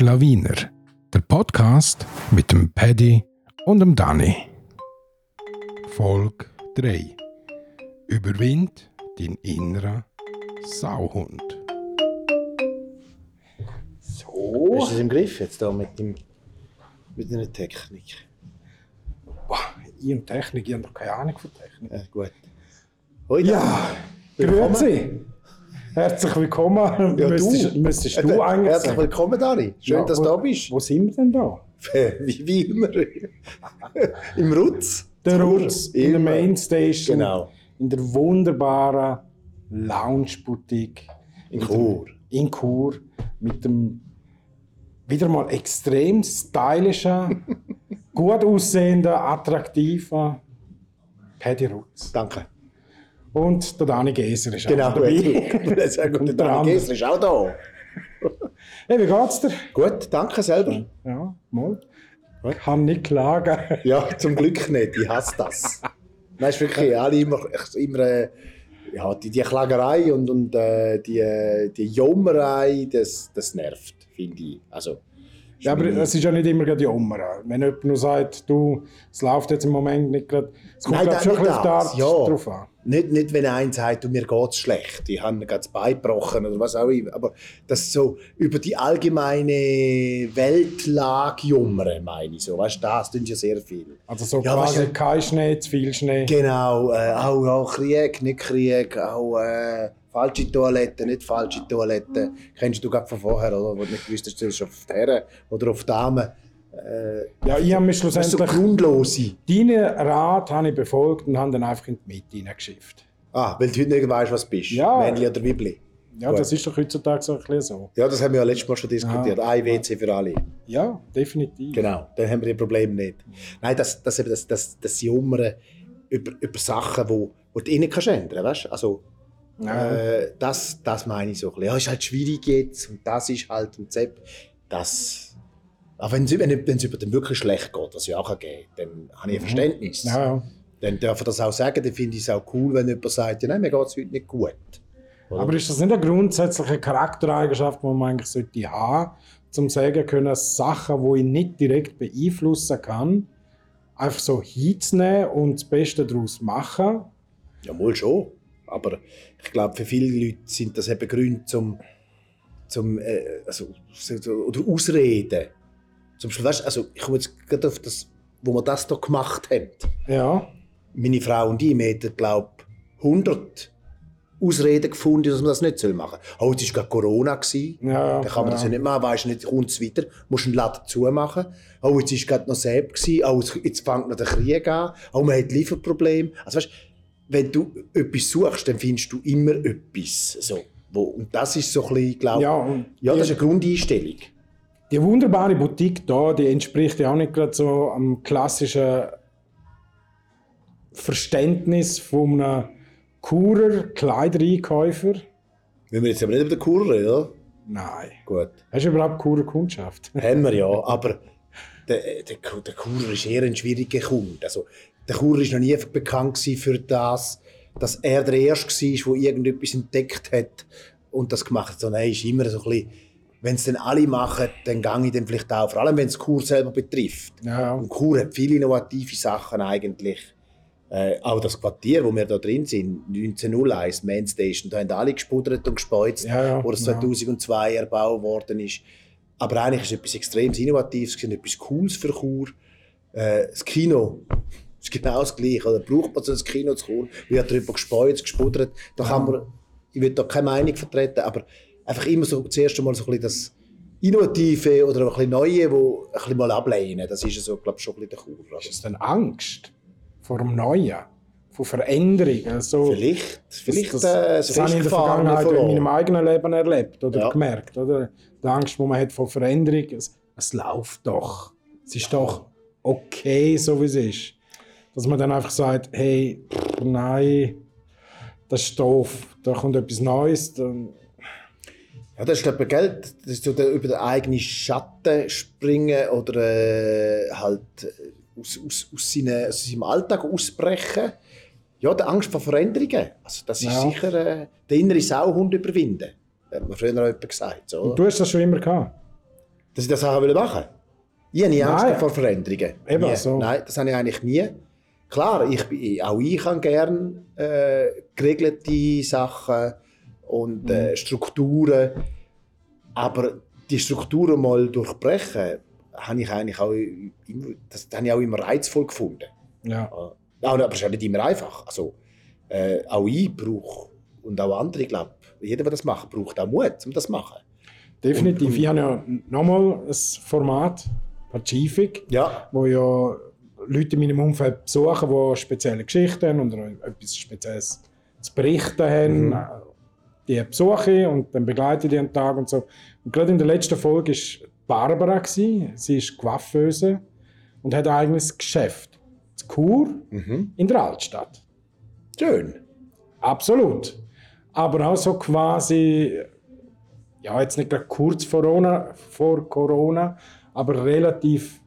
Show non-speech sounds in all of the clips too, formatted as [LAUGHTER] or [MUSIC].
Schlawiner, der Podcast mit dem Paddy und dem Danny. Folge 3. Überwind den inneren Sauhund. So. Du es im Griff jetzt da mit, dem, mit einer Technik? Boah, ich und Technik, ich habe doch keine Ahnung von Technik. Ja, gut. Hoi, Ja, Willkommen. grüezi. Herzlich willkommen. Ja, müsstest, du. müsstest Äh, du eigentlich Herzlich sagen. willkommen, Dani. Schön, Ja, dass du wo- da bist. Wo sind wir denn da? [LAUGHS] Wie, wie immer. Im Rutz. Der Rutz in der. Mainstation. Genau. In der wunderbaren Lounge-Boutique. In Chur. dem- In Chur. Mit dem wieder mal extrem stylischen, [LAUGHS] gut aussehenden, attraktiven Paddy Rutz. Danke. Und der Dani Geser ist Genau. auch dabei. [LAUGHS] gut. Sehr gut. Der Unter Dani. Gessler ist auch da. Hey, wie geht's dir? Gut, danke selber. Ja, mal. Was? Kann nicht klagen. Ja, zum Glück nicht. Ich hasse das. Nein, ist wirklich alle immer, immer äh, ja, die, die Klagerei und, und äh, die, die Jommerei, das, das nervt, finde ich. Also, Ja, aber es ist ja nicht immer gerade Jammer. Wenn jemand nur sagt, du, es läuft jetzt im Moment nicht gerade. Es kommt Nein, schon nicht auf die Art ja. drauf an. Nicht, nicht wenn einer sagt, du, mir geht es schlecht, ich habe gerade das Bein gebrochen oder was auch immer. Aber das so über die allgemeine Weltlage jummern, meine ich so. Weißt du, das tun ja sehr viel. Also so Ja, quasi weißt kein Schnee, zu viel Schnee. Genau, äh, auch, auch Krieg, nicht Krieg, auch äh, falsche Toiletten, nicht falsche Toiletten. Kennst du gerade von vorher, oder? Wo du nicht gewusst hast, du bist auf die Herren oder auf die Damen. Äh, ja, ich habe mich das ist so schlussendlich... grundlose. Deinen Rat habe ich befolgt und habe dann einfach in die Mitte hineingeschifft. Ah, weil du heute nicht weißt, was du bist. Ja. Männli oder Weibli. Ja, Gut. das ist doch heutzutage so ein bisschen so. Ja, das haben wir ja letztes Mal schon diskutiert. Ein WC für alle. Ja, definitiv. Genau, dann haben wir die Probleme nicht. Nein, das, das, eben das, das, das Jummern über, über Sachen, wo, wo du eh nicht kannst ändern kannst. Also, äh, das, das meine ich so ein bisschen. Ja, ist halt schwierig jetzt und das ist halt und Sepp. Das. Aber wenn es wenn, wenn es über den wirklich schlecht geht, was ja auch geht, dann habe ich ein Verständnis. Ja, ja. Dann dürfen das auch sagen, dann finde ich es auch cool, wenn jemand sagt, ja, nein, mir geht es heute nicht gut. Oder? Aber ist das nicht eine grundsätzliche Charaktereigenschaft, die man eigentlich sollte haben, um sagen können, Sachen, die ich nicht direkt beeinflussen kann, einfach so hinzunehmen und das Beste daraus machen? Ja, wohl schon. Aber ich glaube, für viele Leute sind das eben Gründe zum, zum äh, also, so- oder Ausreden. Zum Beispiel, weißt, also ich komme jetzt gerade auf das, wo wir das hier gemacht haben. Ja. Meine Frau und ich, wir hätten, glaube ich, 100 Ausreden gefunden, dass man das nicht machen soll. Oh, es war gerade Corona. Gewesen. Ja, Dann kann man ja. das ja nicht machen, weißt du nicht, kommt es weiter, musst einen Laden zumachen. Oh, jetzt war gerade noch Sepp, oh, jetzt- fängt noch der Krieg an, oh, man hat Lieferprobleme. Also weißt, wenn du etwas suchst, dann findest du immer etwas. So. Wo, und das ist so ein bisschen, glaube Ja, ja, das ist eine Grundeinstellung. Die wunderbare Boutique da, die entspricht ja auch nicht gerade so am klassischen Verständnis von einem Kurer Kleidereinkäufer. Wenn wir jetzt aber nicht über den Kur reden, oder? Nein. Gut. Hast du überhaupt Kurer Kundschaft? [LAUGHS] Haben wir ja, aber der, der, der Churer ist eher ein schwieriger Kunde. Also, der Churer ist noch nie bekannt für das, dass er der Erste war, der irgendetwas entdeckt hat und das gemacht hat. Sondern er ist immer so ein bisschen, wenn es dann alle machen, dann gehe ich dann vielleicht auch, vor allem wenn es Chur selber betrifft. Ja, Und Chur hat viele innovative Sachen eigentlich. Äh, auch das Quartier, wo wir da drin sind, 1901, Mainstation, da haben alle gespuddert und gespeuzt, Ja, ja, wo das ja. 2002 erbaut worden ist. Aber eigentlich ist es etwas extrem Innovatives, etwas Cooles für Chur. Äh, das Kino ist genau das Gleiche. Oder braucht man so ein Kino zu Chur? Wird darüber gespeuzt, gespuddert. Da kann man, ich will da keine Meinung vertreten, aber einfach immer so zuerst einmal so ein bisschen das Innovative oder ein bisschen Neue, wo ein bisschen mal ablehnen. Das ist so, glaube ich, schon ein bisschen der Chur. Ist es denn Angst vor dem Neuen? Vor Veränderungen? Also, Vielleicht, vielleicht das, äh, das, das habe ich in der Vergangenheit in meinem eigenen Leben erlebt oder Ja. gemerkt. Oder? Die Angst, die man hat vor Veränderung, es, es läuft doch. Es ist doch okay, so wie es ist. Dass man dann einfach sagt, hey, pff, nein, das ist doof, da kommt etwas Neues. Dann, Ja, das ist glaube ich Geld, das ist so der, über den eigenen Schatten springen oder äh, halt äh, aus, aus, aus, seine, aus seinem Alltag ausbrechen. Ja, die Angst vor Veränderungen. Also das ist Ja. sicher äh, der innere Sauhund überwinden. Hat man früher auch jemand gesagt. So, und du hast das schon immer gehabt. dass ich das auch machen wollte. Ich habe nie Angst Nein. vor Veränderungen. Eben nie. so. Nein, das habe ich eigentlich nie. Klar, ich, bin- auch ich kann gerne äh, geregelte Sachen und Mhm. äh, Strukturen. Aber die Strukturen mal durchbrechen, habe ich eigentlich auch immer, das habe ich auch immer reizvoll gefunden. Ja. Ja, aber es ist ja nicht immer einfach. Also, äh, auch ich brauche und auch andere, glaube jeder, der das macht, braucht auch Mut, um das zu machen. Definitiv. Ich habe ja nochmal ein Format, Pazifik, Ja, wo ja Leute in meinem Umfeld besuchen, die spezielle Geschichten haben oder etwas Spezielles zu berichten haben. Die besuche und dann begleite ich die einen Tag und so. Und gerade in der letzten Folge war Barbara. Gewesen. Sie ist Coiffeuse und hat ein eigenes Geschäft. Das Kur in der Altstadt. schön. Absolut. Aber auch so quasi, ja, jetzt nicht gerade kurz vor Corona, vor Corona, aber relativ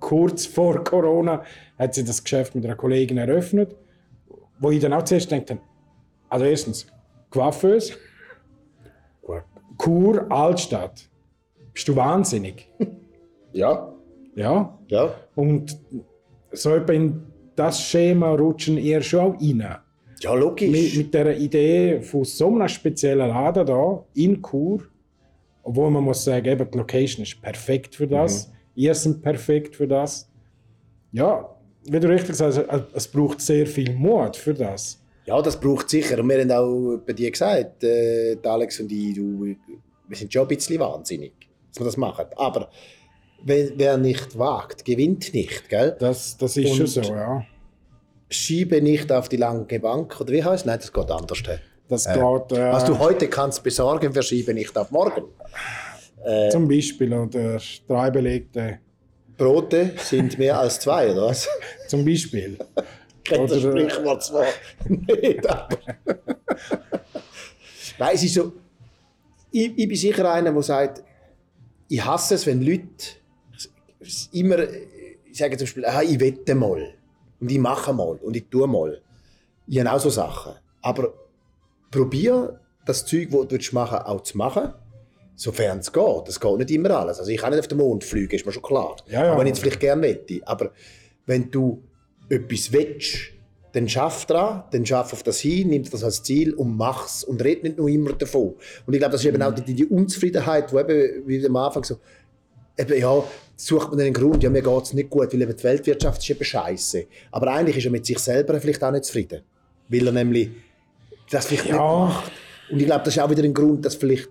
kurz vor Corona hat sie das Geschäft mit einer Kollegin eröffnet, wo ich dann auch zuerst denke, also erstens, Coiffeuse, Gut. Kur, Altstadt. Bist du wahnsinnig? Ja, Ja. ja. Und so etwa in das Schema rutschen eher schon auch rein. Ja, mit, logisch. mit der Idee von so einem speziellen Laden da in Chur, obwohl man muss sagen, eben, die Location ist perfekt für das, ihr sind perfekt für das. Ja, wie du richtig sagst, es- es braucht sehr viel Mut für das. Ja, das braucht sicher. Und wir haben auch bei dir gesagt, äh, Alex und ich, du, wir sind schon ein bisschen wahnsinnig, dass wir das machen. Aber wer, wer nicht wagt, gewinnt nicht. Gell? Das, das ist Und- schon so, ja. Schiebe nicht auf die lange Bank. Oder wie heißt es? Nein, das geht anders. hä? Das geht äh, Was du heute kannst besorgen, verschiebe nicht auf morgen. zum Beispiel oder drei belegte, Brote sind mehr als zwei, oder was? [LAUGHS] zum Beispiel. Kennt das Sprichwort zwar [LAUGHS] nicht, aber... Nein, es ist so... Ich, ich bin sicher einer, der sagt, ich hasse es, wenn Leute immer ich sage zum Beispiel, ah, ich wette mal und ich mache mal und ich tue mal. Ich habe auch so Sachen. Aber probier das Zeug, das du willst machen auch zu machen, sofern es geht. Das geht nicht immer alles. Also ich kann nicht auf den Mond fliegen, ist mir schon klar. Ja, ja. Aber wenn ich es vielleicht gerne wette. Aber wenn du etwas willst, dann schaff dran, dann schaff auf das hin, nimm das als Ziel und mach's und red nicht nur immer davon. Und ich glaube, das ist eben auch die, die Unzufriedenheit, die eben, wie am Anfang so, eben, ja, sucht man einen Grund, ja, mir geht es nicht gut, weil eben die Weltwirtschaft ist eben scheiße. Aber eigentlich ist er mit sich selber vielleicht auch nicht zufrieden. Weil er nämlich das vielleicht nicht Ja, macht. Und ich glaube, das ist auch wieder ein Grund, dass vielleicht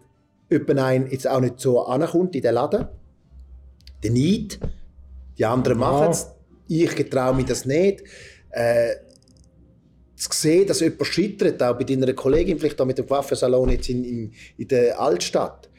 jemand ein jetzt auch nicht so ankommt in den Laden. Der Neid, die anderen machen es, ich getraue mir das nicht. Äh, zu sehen, dass jemand scheitert, auch bei deiner Kollegin, vielleicht auch mit dem Waffensalon jetzt in, in, in der Altstadt,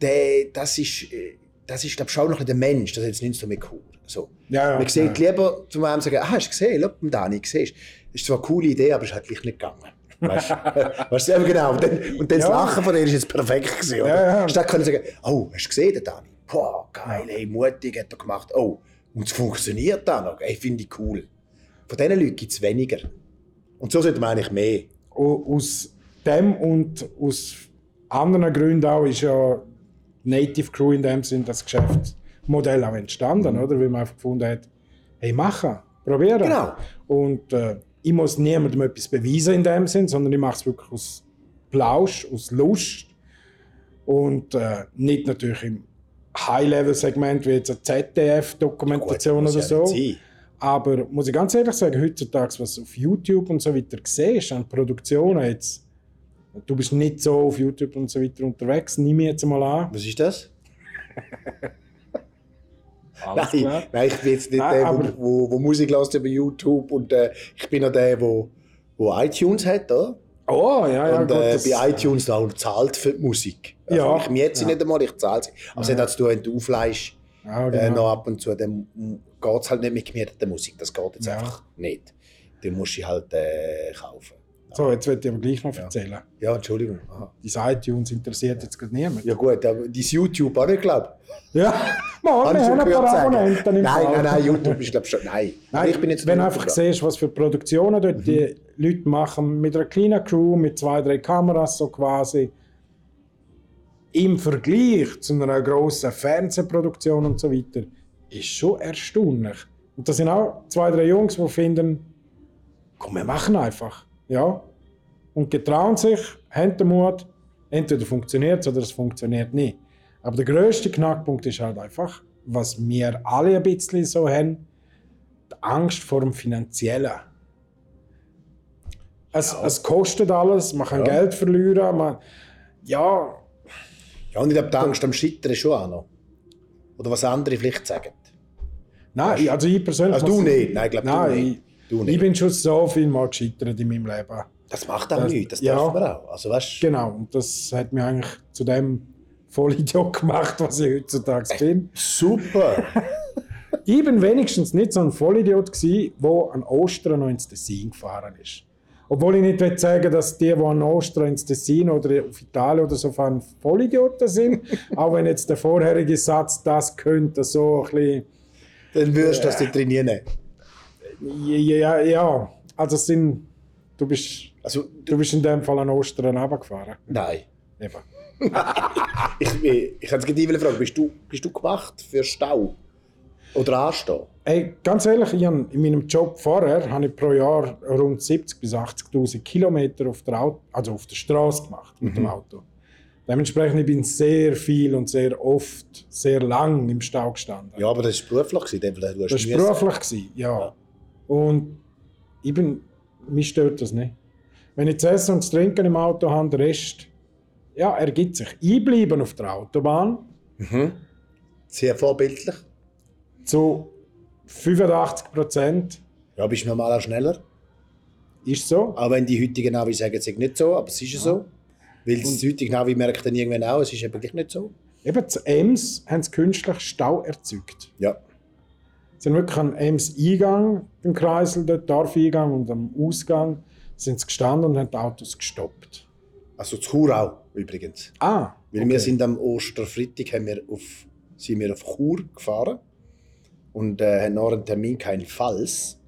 der, das ist, äh, das ist glaube ich, schon noch ein bisschen der Mensch, das hat jetzt nichts damit Kur. So. Ja, ja, Man sieht lieber zum einen sagen, ah, hast du gesehen, schau mal Dani, siehst du, ist zwar eine coole Idee, aber es hat gleich nicht gegangen. Weißt du, [LAUGHS] eben genau. Und dann, und dann das Ja. Lachen von dir ist jetzt perfekt gewesen, oder? Ja, ja. Statt können sagen, oh, hast du gesehen, den Dani? Boah, geil, hey, mutig hat er gemacht. Oh, und es funktioniert dann noch. Ey, finde ich cool. Von diesen Leuten gibt es weniger. Und so sollte man eigentlich mehr. Aus dem und aus anderen Gründen auch ist ja Native Crew in dem Sinn das Geschäftsmodell auch entstanden, oder? Weil man einfach gefunden hat, hey, machen, probieren. Genau. Und äh, ich muss niemandem etwas beweisen in dem Sinn, sondern ich mache es wirklich aus Plausch, aus Lust und äh, nicht natürlich im High-Level-Segment wie jetzt eine ZDF-Dokumentation oder ja so. sein. Aber muss ich ganz ehrlich sagen, heutzutage, was du auf YouTube und so weiter siehst, an Produktionen jetzt, du bist nicht so auf YouTube und so weiter unterwegs, nimm ich jetzt mal an. Was ist das? [LAUGHS] Alles Nein, klar. nein, ich bin jetzt nicht Nein, der, wo Musik lässt über YouTube und äh, ich bin noch der, wo, wo iTunes hat, oder? Oh, ja, ja, und gut, äh, bei iTunes da auch zahlt für die Musik. Also Ja, ich miete sie ja. nicht einmal, ich zahle sie. Aber es hat zu tun, wenn du aufleihst, Ja, äh, genau. noch ab und zu, dann geht es halt nicht mit gemieteter Musik. Das geht jetzt Ja. einfach nicht. Dann musst du sie halt äh, kaufen. So, jetzt will ich aber gleich noch erzählen. Ja, Entschuldigung. Aha. Dein iTunes interessiert jetzt gerade niemand. Ja gut, aber dein YouTube auch nicht, glaube Ja, [LAUGHS] mal, wir haben ein paar Abonnenten im Nein, Fall. nein, nein, YouTube ist glaube ich schon... Nein, Nein, ich bin jetzt wenn du einfach siehst, was für Produktionen dort die Mhm. Leute machen, mit einer kleinen Crew, mit zwei, drei Kameras so quasi. im Vergleich zu einer grossen Fernsehproduktion und so weiter, ist schon erstaunlich. Und das sind auch zwei, drei Jungs, die finden, komm, wir machen einfach. Ja. Und getrauen sich, haben den Mut, entweder funktioniert es oder es funktioniert nicht. Aber der grösste Knackpunkt ist halt einfach, was wir alle ein bisschen so haben, die Angst vor dem Finanziellen. Es, es kostet alles, man kann Ja. Geld verlieren, man, ja, Ja, und ich glaube, die Angst am Scheitern ist schon auch noch. Oder was andere vielleicht sagen. nein, ich- also ich persönlich... Also du nicht, nein, ich glaube, du nicht. Du ich, nicht. ich bin schon so viel mal gescheitert in meinem Leben. Das macht auch Das- nichts, das ja. darf man auch. Also, weißt, Genau, und das hat mich eigentlich zu dem Vollidiot [LAUGHS] gemacht, was ich heutzutage bin. Super! [LAUGHS] Ich bin wenigstens nicht so ein Vollidiot gsi, der an Ostern noch ins Tessin gefahren ist. Obwohl ich nicht will sagen dass die, die an Ostern ins Tessin oder auf Italien oder so fahren, Vollidioten sind. [LAUGHS] auch wenn jetzt der vorherige Satz das könnte so ein bisschen... Dann würdest du das nicht trainieren. Ja, ja, ja. also sind... Du bist, Also, du bist in dem Fall an Ostern runtergefahren. nein. Eben. [LAUGHS] Ich, ich, ich kann es gerade fragen, bist du, bist du gemacht für Stau? Oder Anstehen? Ey, ganz ehrlich, ich hab in meinem Job vorher habe ich pro Jahr rund 70.000 bis 80.000 Kilometer auf der, Auto, also auf der Straße gemacht mit dem Auto. Dementsprechend ich bin sehr viel und sehr oft, sehr lang im Stau gestanden. Ja, aber das war beruflich. Du hast das war beruflich, gewesen, ja. Und ich bin, mich stört das nicht. Wenn ich zu essen und zu trinken im Auto habe, der Rest, ja, ergibt sich. Einbleiben auf der Autobahn Sehr vorbildlich. Zu 85 Prozent Ja, bist du normal auch schneller. ist so. Auch wenn die heutigen Navi sagen, es sei nicht so, aber es ist ja so. Weil das heutige Navi merkt dann irgendwann auch, es ist eben gleich nicht so. Eben zu Ems haben künstlich Stau erzeugt. Ja. Sie sind wirklich am Ems-Eingang, im Kreisel, dort Dorfeingang und am Ausgang sind sie gestanden und haben die Autos gestoppt. Also zu Chur auch, übrigens. Ah, Weil wir sind am Osterfreitag haben wir auf, sind wir auf Chur gefahren und äh, haben noch einen Termin kein Falls.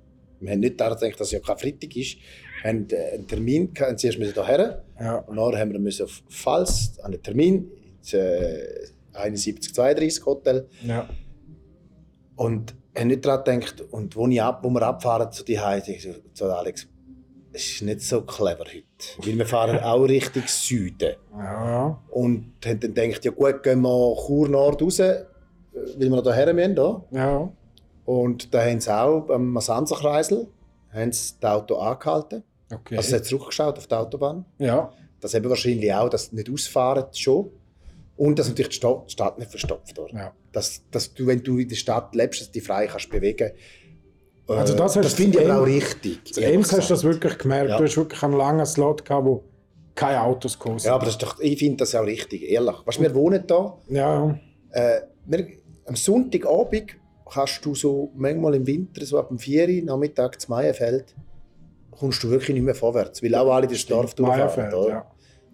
Wir haben nicht daran gedacht, dass es ja kein Freitag ist. Wir haben äh, einen Termin, gehabt, zuerst müssen wir hierher Ja, und dann haben wir müssen auf Falls an einen Termin ins äh, 7132 Hotel ja. und haben nicht daran gedacht. Und wo, ich ab, wo wir abfahren zu die ich so, zu Alex, es ist nicht so clever heute, weil wir fahren [LAUGHS] auch Richtung Süden. ja. Und haben dann gedacht, ja gut, gehen wir Chur Nord raus, weil wir hierher müssen. Da. ja. Und da haben sie auch haben sie das Auto angehalten. Okay. Also sie haben zurückgeschaut auf die Autobahn. ja. Das eben wahrscheinlich auch, dass sie nicht ausfahren schon. Und dass natürlich die Stadt, nicht verstopft wird. ja. Dass, dass du, wenn du in der Stadt lebst, dass du dich frei kannst bewegen Äh, Also das hast das du finde ich aber auch richtig. Zu ehrlich Ems hast du das wirklich gemerkt. Ja. Du hast wirklich einen langen Slot gehabt, wo keine Autos sind. Ja, aber das ist doch, ich finde das auch richtig, ehrlich. Weißt, du, wir wohnen da. ja. Äh, wir, am Sonntagabend kannst du so manchmal im Winter, so ab dem 4 Uhr, Nachmittag zu Maienfeld, kommst du wirklich nicht mehr vorwärts, weil auch alle das Dorf durchfahren. Ja.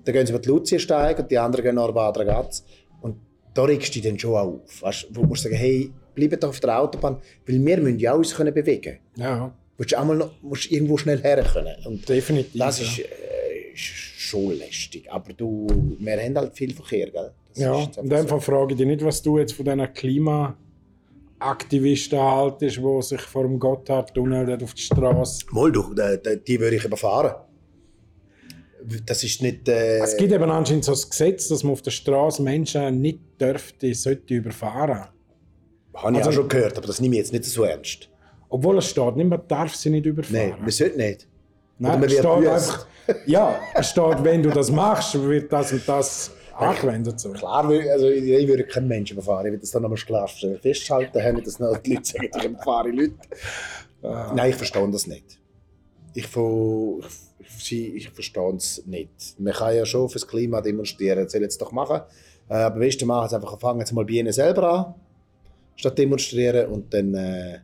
Dann gehen sie über die Luziensteig und die anderen gehen nach Bad Ragaz. Und da regst du dich dann schon auch auf. Weißt, wo du musst sagen, hey, bleib doch auf der Autobahn, weil wir müssen ja auch uns können bewegen ja, Du musst auch mal noch, musst irgendwo schnell her können. Und definitiv. das ist, äh, ist schon lästig. Aber du, wir haben halt viel Verkehr, gell? Ja, in einfach Fall frage ich dich nicht, was du jetzt von diesen Klimaaktivisten haltest, die sich vor dem Gotthardtunnel auf die Straße. Mal, du, die, die, würde ich überfahren. Das ist nicht. Äh, Es gibt eben anscheinend so ein Gesetz, dass man auf der Straße Menschen nicht dürfte, sollte überfahren. Habe ich also- auch schon gehört, aber das nehme ich jetzt nicht so ernst. Obwohl es steht, nicht, man darf sie nicht überfahren. Nein, man sollte nicht. Nein, es steht einfach, ja, es steht, wenn du das machst, wird das und das angewendet. So. Klar, also ich, ich würde keinen Menschen überfahren. Ich würde das dann nochmal klar festhalten, haben, dass noch die Leute sagen, ich überfahre Leute. Nein, ich verstehe das nicht. Ich, ver- ich, ich, verstehe es nicht. Man kann ja schon fürs Klima demonstrieren, das soll jetzt doch machen. Äh, aber weißt du, machen es einfach, fangen jetzt mal bei ihnen selber an, statt demonstrieren und dann äh,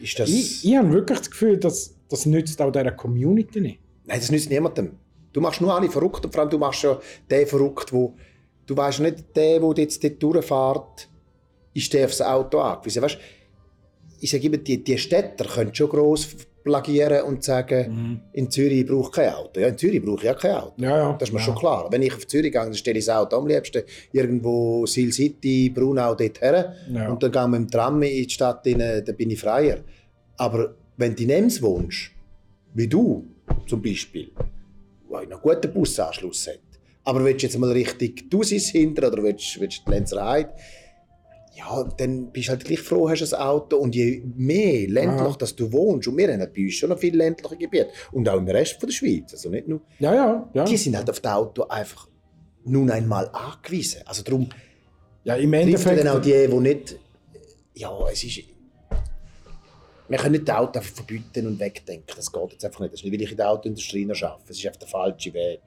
ist das... Ich, ich habe wirklich das Gefühl, dass das nützt auch dieser Community nicht. Nein, das nützt niemandem. Du machst nur alle verrückt und vor allem du machst ja den verrückt, wo du weißt nicht, der, der jetzt dort durchfährt, ist der aufs Auto angewiesen. Weißt, ich sage immer, die, die Städter können schon gross plagieren und sagen, Mhm. in Zürich brauche ich kein Auto. Ja, in Zürich brauche ich ja kein Auto. Ja, ja. Das ist mir ja. schon klar. Wenn ich auf Zürich gehe, dann stelle ich das Auto am liebsten irgendwo Sil City, Brunau dort her. Ja. Und dann gehe ich mit dem Tram in die Stadt, rein, dann bin ich freier. Aber wenn du in Ems wohnst, wie du zum Beispiel, wo einen guten Busanschluss hat, aber willst du jetzt mal richtig Dusis hinter oder willst, willst du die Lenzerei, ja, dann bist du halt gleich froh, hast du ein Auto. Und je mehr ländlich dass du wohnst, und wir haben bei uns schon noch viele ländliche Gebiete, und auch im Rest von der Schweiz, also nicht nur, Ja, ja, ja. die sind halt auf das Auto einfach nun einmal angewiesen. Also darum ja Im Endeffekt. dann auch die, die nicht. Ja, es ist. Wir können nicht das Auto einfach verbieten und wegdenken. Das geht jetzt einfach nicht. Das ist nicht, weil ich in der Autoindustrie noch arbeite. Es ist einfach der falsche Weg.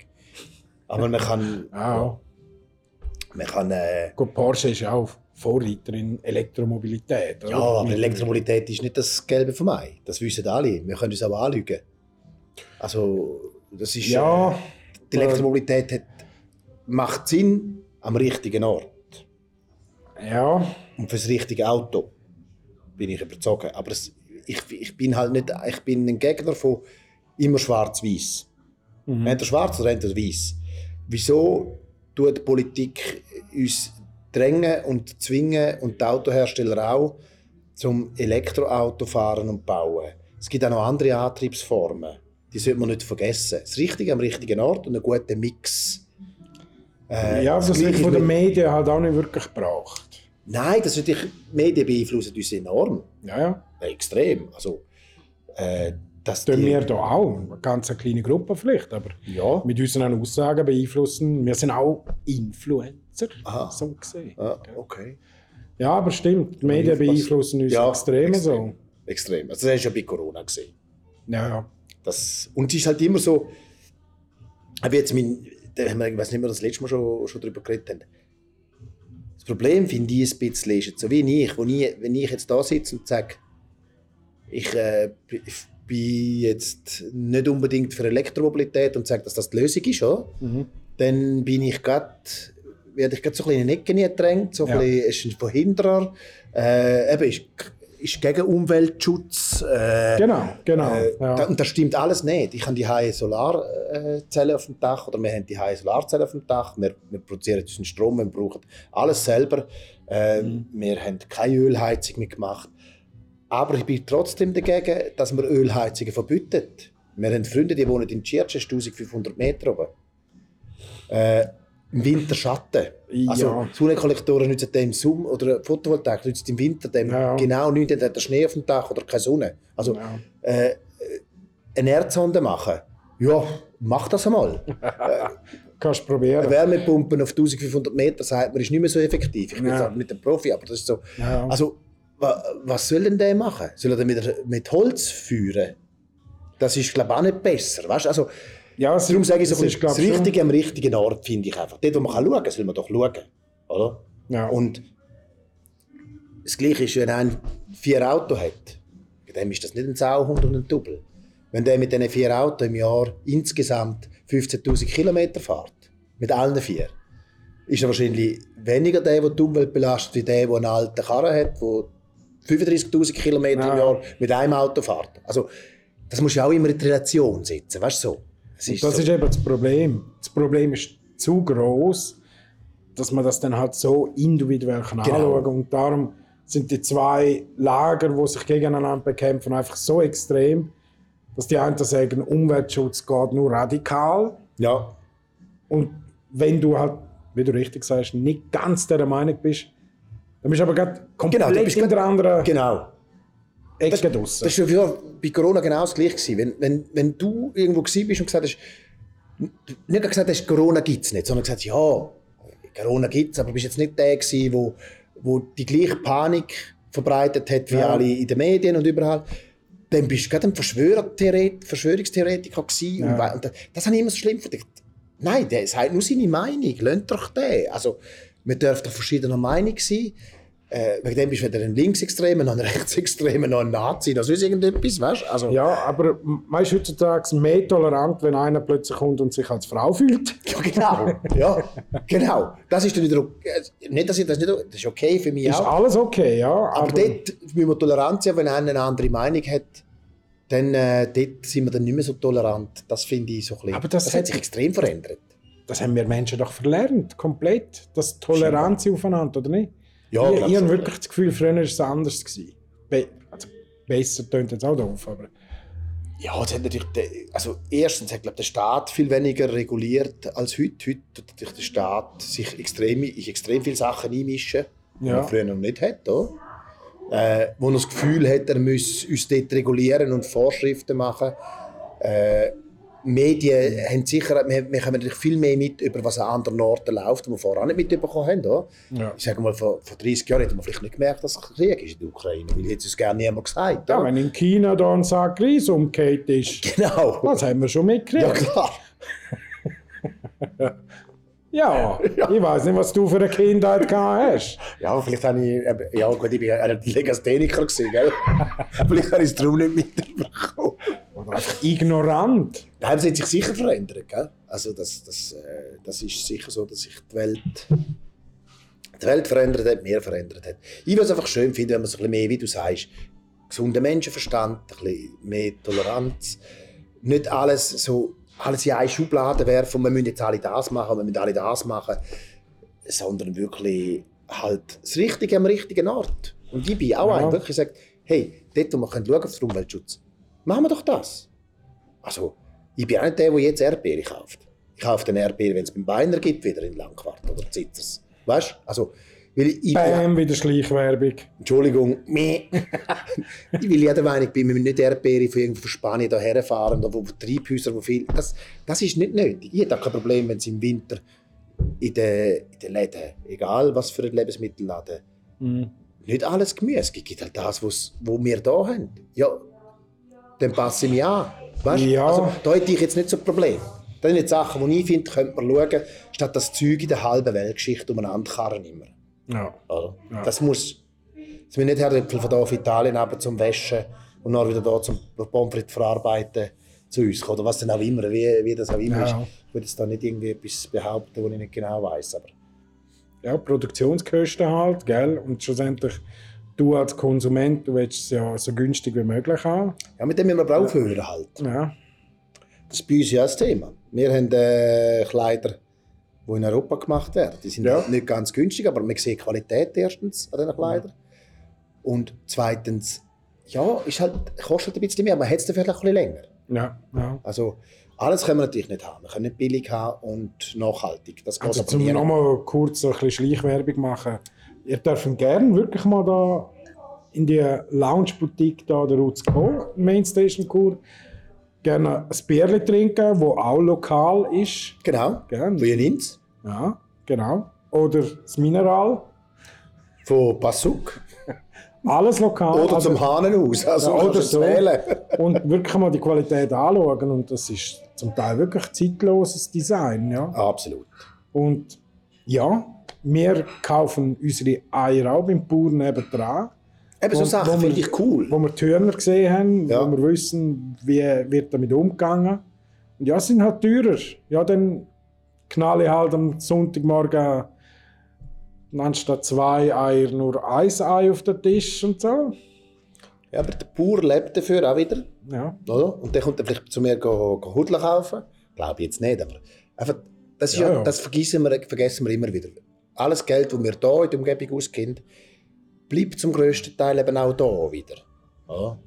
Aber man kann. Ja. Man kann äh, Gut, Porsche ist ja auch Vorreiter in Elektromobilität. oder? ja, aber Elektromobilität ist nicht das Gelbe vom Ei. Das wissen alle. Wir können uns aber anlügen. Also, das ist. Ja, Äh, die Elektromobilität hat, macht Sinn am richtigen Ort. ja, und fürs richtige Auto bin ich überzogen. Aber es, ich, ich bin halt nicht, ich bin ein Gegner von immer schwarz-weiß. Mhm. Entweder schwarz oder entweder weiß. Wieso tut die Politik uns drängen und zwingen und die Autohersteller auch zum Elektroauto fahren und bauen? Es gibt auch noch andere Antriebsformen. Die sollte man nicht vergessen. Das Richtige am richtigen Ort und einen guten Mix. Äh, ja, das das wird von den Medien halt auch nicht wirklich gebraucht. Nein, das natürlich, die Medien beeinflussen uns enorm. Ja, ja. Extrem. Also, äh, das Tun wir da auch. Eine ganz kleine Gruppe vielleicht, aber Ja. mit unseren Aussagen beeinflussen. Wir sind auch Influencer, Aha. so gesehen. Ah, okay. Ja, aber stimmt. Die Medien beeinflussen uns Ja, extrem, extrem. so. Extrem. Also, das hast du ja bei Corona gesehen. Ja, ja. Das, und es ist halt immer so, aber jetzt mein, da haben wir, ich weiß nicht mehr, das letzte Mal schon, schon darüber geredet haben. Das Problem finde ich ein bisschen, ist jetzt so wie ich, wo ich, wenn ich jetzt da sitze und sage, ich, äh, bin jetzt nicht unbedingt für Elektromobilität und sage, dass das die Lösung ist, oder? Mhm. dann bin ich grad, werde ich gerade so ein bisschen in eine Ecke gedrängt, so ein Ja. bisschen, es ist ein Verhinderer, äh, eben ist, ist gegen Umweltschutz. Äh, Genau, genau. Äh, ja. da, und das stimmt alles nicht. Ich habe die HE Solarzellen auf dem Dach oder wir haben die HE Solarzellen auf dem Dach. Wir, wir produzieren unseren Strom, wir brauchen alles selber. Äh, Mhm. Wir haben keine Ölheizung mehr gemacht. Aber ich bin trotzdem dagegen, dass man Ölheizungen verbieten. Wir haben Freunde, die wohnen in Tschirtsch, 1500 Meter oben. Äh, Im Winter Schatten. Also Ja. Sonnenkollektoren nützen dem Sommer oder Photovoltaik nützt im Winter dem Ja. genau nichts, dann hat der Schnee auf dem Dach oder keine Sonne. Also Ja. äh, eine Erdsonde machen. Ja, mach das einmal. [LAUGHS] Kannst du Eine probieren. Wärmepumpen auf 1500 Meter sagt man, ist nicht mehr so effektiv. Ich bin Ja. nicht der Profi, aber das ist so. Also, was soll denn der machen? Soll er mit, mit Holz führen? Das ist, glaube ich, auch nicht besser. Weißt? Also, ja, es- darum sage ich so, es ein ist, das Richtige am richtigen Ort finde ich einfach. Dort, wo man kann schauen kann, soll man doch schauen. Oder? Ja. Und das Gleiche ist, wenn einer vier Autos hat, dem ist das nicht ein Sauhund und ein Double. Wenn der mit diesen vier Autos im Jahr insgesamt 15.000 Kilometer fährt, mit allen vier, ist er wahrscheinlich weniger der, der die Umwelt belastet, wie der, der einen alten Karren hat, der 35.000 Kilometer im Ja. Jahr mit einem Auto fährt. Also, das muss ja auch immer in die Relation setzen, weißt du so? Es Und das so. ist eben das Problem. Das Problem ist zu groß, dass man das dann halt so individuell kann Genau. anschauen kann. Und darum sind die zwei Lager, die sich gegeneinander bekämpfen, einfach so extrem, dass die einen sagen, Umweltschutz geht nur radikal. Ja, Und wenn du halt, wie du richtig sagst, nicht ganz der Meinung bist, dann bist du aber gerade komplett Genau, du bist in der anderen genau. Ecke Das draussen. ist ja bei Corona genau das Gleiche. gewesen. Wenn, wenn, wenn du irgendwo bist und gesagt hast, nicht gesagt hast, Corona gibt es nicht, sondern gesagt ja, Corona gibt es, aber du bist jetzt nicht der gewesen, wo, wo die gleiche Panik verbreitet hat wie Ja. alle in den Medien und überall. Dann bist du gerade ein Verschwörungstheoretiker gewesen. Ja. und das, das habe ich immer so schlimm gefunden. Nein, der sagt nur seine Meinung. Lasst doch den. Also, wir dürfen verschiedener Meinung sein. Äh, wegen dem bist du weder ein Linksextremer, noch ein [LAUGHS] Rechtsextremer, noch ein Nazi, noch sonst irgendetwas, weißt du? Also, Ja, aber man ist heutzutage mehr tolerant, wenn einer plötzlich kommt und sich als Frau fühlt. [LAUGHS] Ja, genau. ja, genau. Das ist dann wieder okay. Nicht, dass ich das nicht, das ist okay für mich Ist auch. alles okay, ja. Aber, dort müssen wir tolerant sein, wenn einer eine andere Meinung hat. dann äh, dort sind wir dann nicht mehr so tolerant. Das finde ich so ein bisschen. Aber das das hat- sich extrem verändert. Das haben wir Menschen doch verlernt, komplett. Das Toleranz aufeinander, oder nicht? Ja, ich ich habe wirklich das Gefühl, früher war es anders. Gewesen. Be also, besser tönt jetzt auch doof, aber... Ja, es hat natürlich, also erstens hat glaub, der Staat viel weniger reguliert als heute. Heute tut natürlich der Staat sich extrem, in extrem viele Sachen einmischen, die Ja. man früher noch nicht hat. Oder? Äh, wo er das Gefühl hat, er müsse uns dort regulieren und Vorschriften machen. Äh, Medien haben sicher, wir, wir kommen natürlich viel mehr mit, über was an anderen Orten läuft, die wir vorher auch nicht mitbekommen haben. Oder? Ja. Ich sage mal, vor, vor 30 Jahren hätte man vielleicht nicht gemerkt, dass es Krieg ist in der Ukraine, weil hätte es gerne niemand gesagt. Ja, oder? wenn in China da ein Sack Reis umgekehrt ist, Genau. das haben wir schon mitgekriegt. Ja, klar. [LAUGHS] Ja, ich weiß nicht, was du für eine Kindheit gehabt hast. Ja, vielleicht habe ich. Ja, gut, ich war ein Legastheniker, gewesen, gell? [LAUGHS] vielleicht habe ich es darum nicht mitbekommen. Oder einfach ignorant. Nein, es hat sich sicher verändert, gell? Also, das, das, äh, das ist sicher so, dass sich die Welt. Die Welt verändert hat, mehr verändert hat. Ich würde es einfach schön finden, wenn man so ein bisschen mehr, wie du sagst, gesunden Menschenverstand, ein bisschen mehr Toleranz. Nicht alles so, alles in eine Schublade werfen, wir müssen jetzt alle das machen, wir müssen alle das machen, sondern wirklich halt das Richtige am richtigen Ort. Und ich bin auch Ja. einer, der sagt, hey, dort, wo wir können schauen auf den Umweltschutz, machen wir doch das. Also, ich bin auch nicht der, der jetzt Erdbeere kauft. Ich kaufe den Erdbeere, wenn es beim Beiner gibt, wieder in Langquart oder Zitzers. Weißt du? Also, weil ich, Bam, wieder Schleichwerbung. Entschuldigung, meh. [LAUGHS] ich will jeder Meinung bin, wir müssen nicht Erdbeere von irgendwo von Spanien hierher fahren, oder wo Treibhäuser, wo viel. Das, das ist nicht nötig. Ich auch kein Problem, wenn es im Winter in den, in den Läden, egal was für ein Lebensmittelladen, Mhm. nicht alles Gemüse. Es gibt halt das, was wo wir hier haben. Ja, dann passe ich mich an. Weißt? Ja. Also, da hätte ich jetzt nicht so ein Problem. Das sind jetzt Sachen, die ich finde, könnte man schauen, statt das Zeug in der halben Weltgeschichte umeinander karren immer. Ja. Ja. Das muss. Es müssen nicht Herdöpfel von hier auf Italien runter zum Waschen und dann wieder hier zum Pommes frites verarbeiten zu uns kommen. Oder was denn auch immer, wie, wie das auch immer Ja. ist. Ich würde jetzt da nicht irgendwie etwas behaupten, was ich nicht genau weiß. Aber ja, Produktionskosten halt, gell? Und schlussendlich, du als Konsument, du willst es ja so günstig wie möglich haben. ja, mit dem müssen wir aber aufhören halt. Ja. Das ist bei uns ja das Thema. Wir haben äh, Kleider, die in Europa gemacht werden. Die sind Ja. nicht ganz günstig, aber man sieht die Qualität erstens an diesen Kleidern. Und zweitens, ja, ist halt, kostet ein bisschen mehr, man hat es dafür vielleicht ein bisschen länger. Ja, ja. Also alles können wir natürlich nicht haben. Wir können nicht billig haben und nachhaltig. Das geht Also aber zum nochmal kurz so ein bisschen Schleichwerbung machen. Ihr dürft gerne wirklich mal da in die Lounge-Boutique da der Rutz kommen, Mainstation Kur. Gerne ein Bierli trinken, wo auch lokal ist. Genau. Gell? Von Jenins, Ja, genau. Oder das Mineral. von Passuk [LAUGHS] Alles lokal. oder Also- zum Hahnenhaus. Also Ja, oder so. wählen. [LAUGHS] und wirklich mal die Qualität anschauen. Und das ist zum Teil wirklich zeitloses Design. Ja. Absolut. Und ja, wir kaufen unsere Eier auch beim Bauer nebendran. Eben so Wo- Sachen finde ich cool. Wo wir Türner gesehen haben, Ja. wo wir wissen, wie wird damit umgegangen. Und ja, sind halt teurer. Ja, dann knalle ich halt am Sonntagmorgen anstatt zwei Eier nur ein Ei auf den Tisch und so. Ja, aber der Bauer lebt dafür auch wieder. Ja, Oder? Und der kommt dann vielleicht zu mir go, kaufen. Glaube ich jetzt nicht, aber einfach, das, ja, ja. das vergessen wir, vergessen wir immer wieder. Alles Geld, das wir hier in der Umgebung ausgeben, bleibt zum grössten Teil eben auch hier wieder. Ja.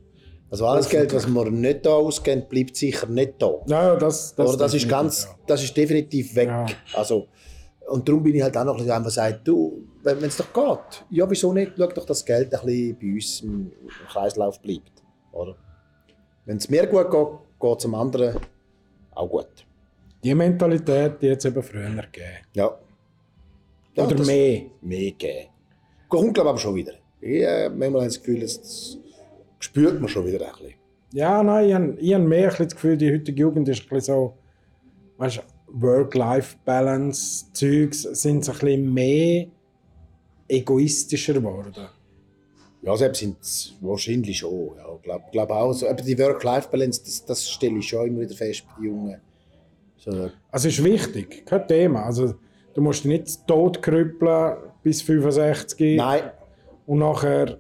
Also alles Geld, was wir nicht hier ausgeben, bleibt sicher nicht da. ja, ja das, Das, Oder das ist definitiv, ganz, ja. das ist definitiv weg. Ja. Also, und darum bin ich halt auch noch ein bisschen einfach sagt, du, wenn es doch geht, ja wieso nicht, schau doch, dass das Geld ein bisschen bei uns im, im Kreislauf bleibt. Oder? Wenn es mir gut geht, geht es dem anderen auch gut. Die Mentalität, die jetzt eben früher gegeben. Ja. ja Oder mehr. Mehr geben. Glaube ich, aber schon wieder. Ich, äh, manchmal habe ich das Gefühl, das, spürt man schon wieder ein bisschen. Ja, nein, ich habe, ich habe mehr das Gefühl, die heutige Jugend ist ein bisschen so, weißt Work-Life-Balance-Zeugs sind so ein bisschen mehr egoistischer geworden. Ja, selbst sind es wahrscheinlich schon. Ja, glaube glaub auch. So, aber die Work-Life-Balance, das, das stelle ich schon immer wieder fest bei den Jungen. So, Also ist wichtig, kein Thema. Also du musst nicht tot krüppeln bis 65 nein, und nachher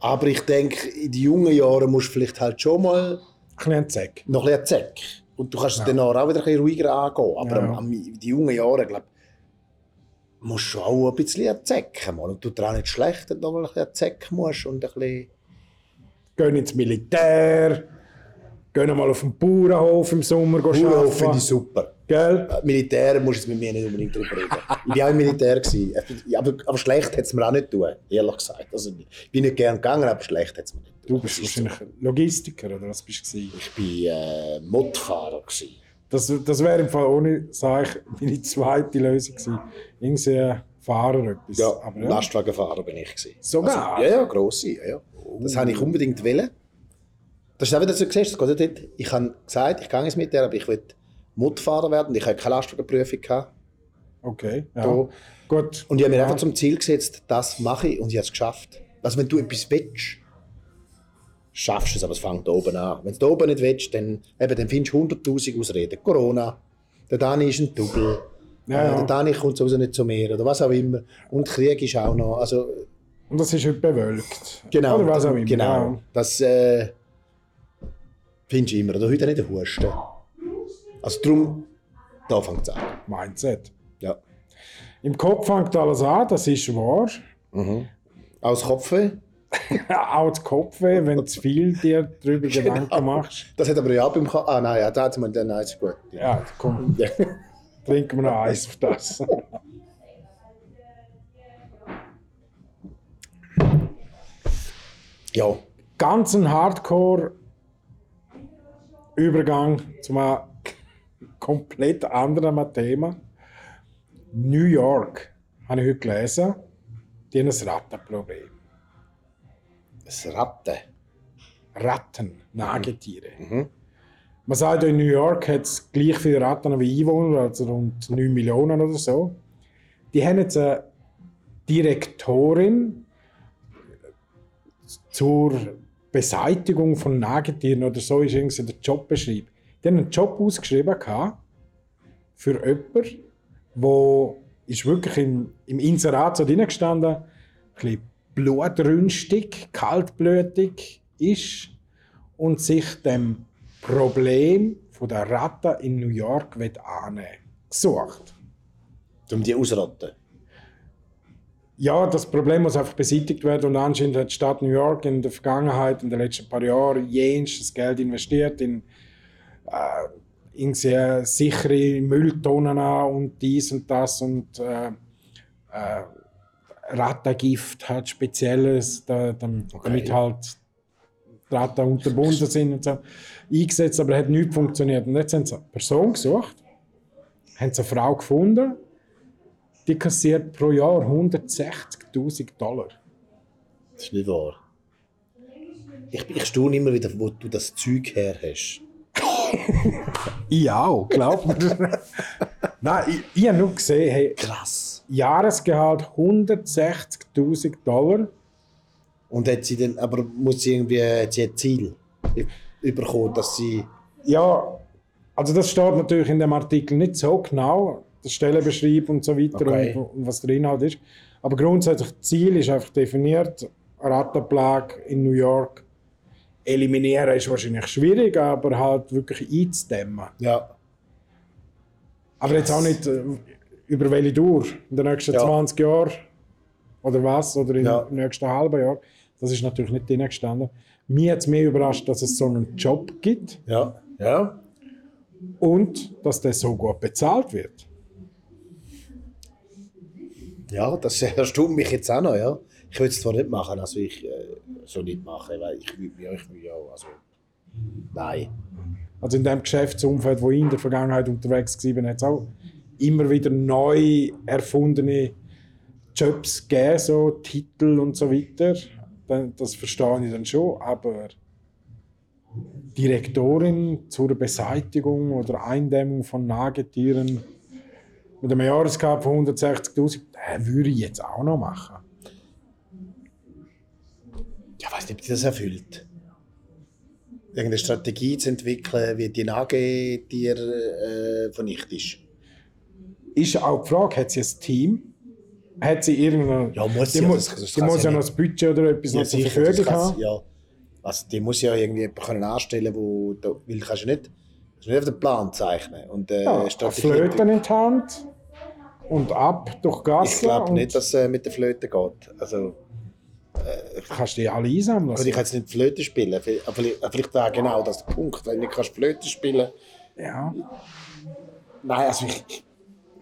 Aber ich denke, in den jungen Jahren musst du vielleicht halt schon mal Ein Zeck. noch ein bisschen Zeck. Und du kannst es danach auch wieder ein bisschen ruhiger angehen. Aber Ja. am, am, in den jungen Jahren, glaube musst du schon auch ein bisschen zecken. Mal. Und tut dir auch nicht schlecht, wenn du noch mal ein bisschen zecken musst und ein bisschen... Gehen ins Militär. Gehen mal auf den Bauernhof im Sommer Bauernhof finde ich super. Gell? Äh, Militär musst du mit mir nicht unbedingt drüber reden. ich war auch im Militär. Gewesen. Aber, aber schlecht hat es mir auch nicht tun, ehrlich gesagt. Also, ich bin nicht gern gegangen, aber schlecht hat es mir nicht Du tun. bist ist so. wahrscheinlich Logistiker, oder was bist du? Ich war äh. Gewesen. Das, das wäre im Fall ohne, sag ich, meine zweite Lösung gewesen. Irgendwie Fahrer etwas. Ja, Aber ja. Lastwagenfahrer bin ich. Gewesen. Sogar? Also, ja, ja, grosse. Ja, ja. Das habe ich unbedingt wollen. Das ist auch wieder so, siehst du, das geht nicht. Ich habe gesagt, ich gehe jetzt mit dir, aber ich will Modfahrer werden. Ich habe keine Lastwagenprüfung gehabt. Okay, ja. Da. Gut. Und ich habe mir ja. einfach zum Ziel gesetzt, das mache ich und ich habe es geschafft. Also wenn du etwas willst, schaffst du es, aber es fängt da oben an. Wenn du da oben nicht willst, dann, eben, dann findest du 100'000 Ausreden. Corona, der Dani ist ein Double, Ja, ja. der Dani kommt sowieso nicht zu mir oder was auch immer. Und Krieg ist auch noch, also Und das ist heute bewölkt. genau. Oder was auch immer. Genau, das äh, findest du immer. Oder heute nicht den Husten. Also darum, da fängt es an. Mindset. Ja. Im Kopf fängt alles an, das ist wahr. Aus Kopfweh. [LAUGHS] auch das Kopfweh, wenn zu viel dir darüber [LAUGHS] Genau. Gedanken machst. Das hat aber ja beim Kopf. Ah nein, ja, da hat man dann, nein, ist gut. Ja, komm, Ja. [LAUGHS] trinken wir noch Eis auf das. ja. Ganz ein Hardcore-Übergang zu einem komplett anderen Thema. New York, habe ich heute gelesen, die haben ein Rattenproblem. Das Ratten. Ratten, Nagetiere. Man sagt, in New York hat es gleich viele Ratten wie Einwohner, also rund 9 Millionen oder so. Die haben jetzt eine Direktorin zur Beseitigung von Nagetieren oder so ist irgendwie der Job beschrieben. Die haben einen Job ausgeschrieben für jemanden, wo ist wirklich im, im Inserat so drin gestanden, ein bisschen blutrünstig, kaltblütig ist und sich dem Problem von der Ratte in New York annehmen gesucht. Um die ausrotten. Ja, das Problem muss einfach beseitigt werden und anscheinend hat die Stadt New York in der Vergangenheit, in den letzten paar Jahren, jenstes Geld investiert in, äh, in sehr sichere Mülltonnen und dies und das und äh, äh, Rattengift hat spezielles, da, dam- damit halt die Ratten unterbunden sind und so, eingesetzt, aber hat nicht funktioniert. Und jetzt haben sie eine Person gesucht, haben sie eine Frau gefunden, die kassiert pro Jahr 160.000 Dollar. Das ist nicht wahr. Ich, ich staune immer wieder, wo du das Zeug her hast. [LAUGHS] Ich auch, glaub mir. [LAUGHS] Nein, ich, ich habe nur gesehen, hey, Krass. Jahresgehalt 160.000 Dollar. Und hat sie dann, aber muss sie irgendwie hat sie ein Ziel bekommen, dass sie. Ja, also das steht natürlich in dem Artikel nicht so genau, der Stellenbeschreib und so weiter Okay. und, und was der Inhalt ist. Aber grundsätzlich das Ziel ist einfach definiert, Rattenplage in New York eliminieren ist wahrscheinlich schwierig, aber halt wirklich einzudämmen. Ja. Aber jetzt auch nicht äh, über welche Dauer, in den nächsten Ja. 20 Jahren oder was, oder im Ja. nächsten halben Jahr. Das ist natürlich nicht drin gestanden. Mir hat es mehr überrascht, dass es so einen Job gibt Ja. Ja. und dass der so gut bezahlt wird. Ja, das [LAUGHS] erstaunt mich jetzt auch noch, ja. Ich würde es zwar nicht machen, also ich äh, so nicht machen, weil ich würde mich ich will ja, also. Nein. Also in dem Geschäftsumfeld, wo ich in der Vergangenheit unterwegs war, hat es auch immer wieder neu erfundene Jobs gegeben, so Titel und so weiter. Das verstehe ich dann schon, aber Direktorin zur Beseitigung oder Eindämmung von Nagetieren mit einem Jahresgehalt von 160.000, äh, würde ich jetzt auch noch machen. Ja, weiß nicht, ob die das erfüllt. Irgendeine Strategie zu entwickeln, wie die Nagetiere äh, vernichtest. Ist auch die Frage, hat sie ein Team? hat sie irgendein... Ja, muss die sie, muss, das- das die muss ja noch das Budget oder etwas Ja, noch zur Verfügung haben. Ja. Also, die muss ja irgendwie jemanden können anstellen wo da, weil du kannst ja nicht, du kannst nicht auf den Plan zeichnen. Und, äh, Ja, Flöten in die Hand und ab durch Gasse. Ich glaube nicht, dass es äh, mit der Flöte geht. Also, kannst du die alle einsammeln. also ich kann jetzt nicht Flöte spielen, vielleicht, wäre genau das der Punkt. Wenn du nicht kannst Flöte spielen ja. Nein, also ich.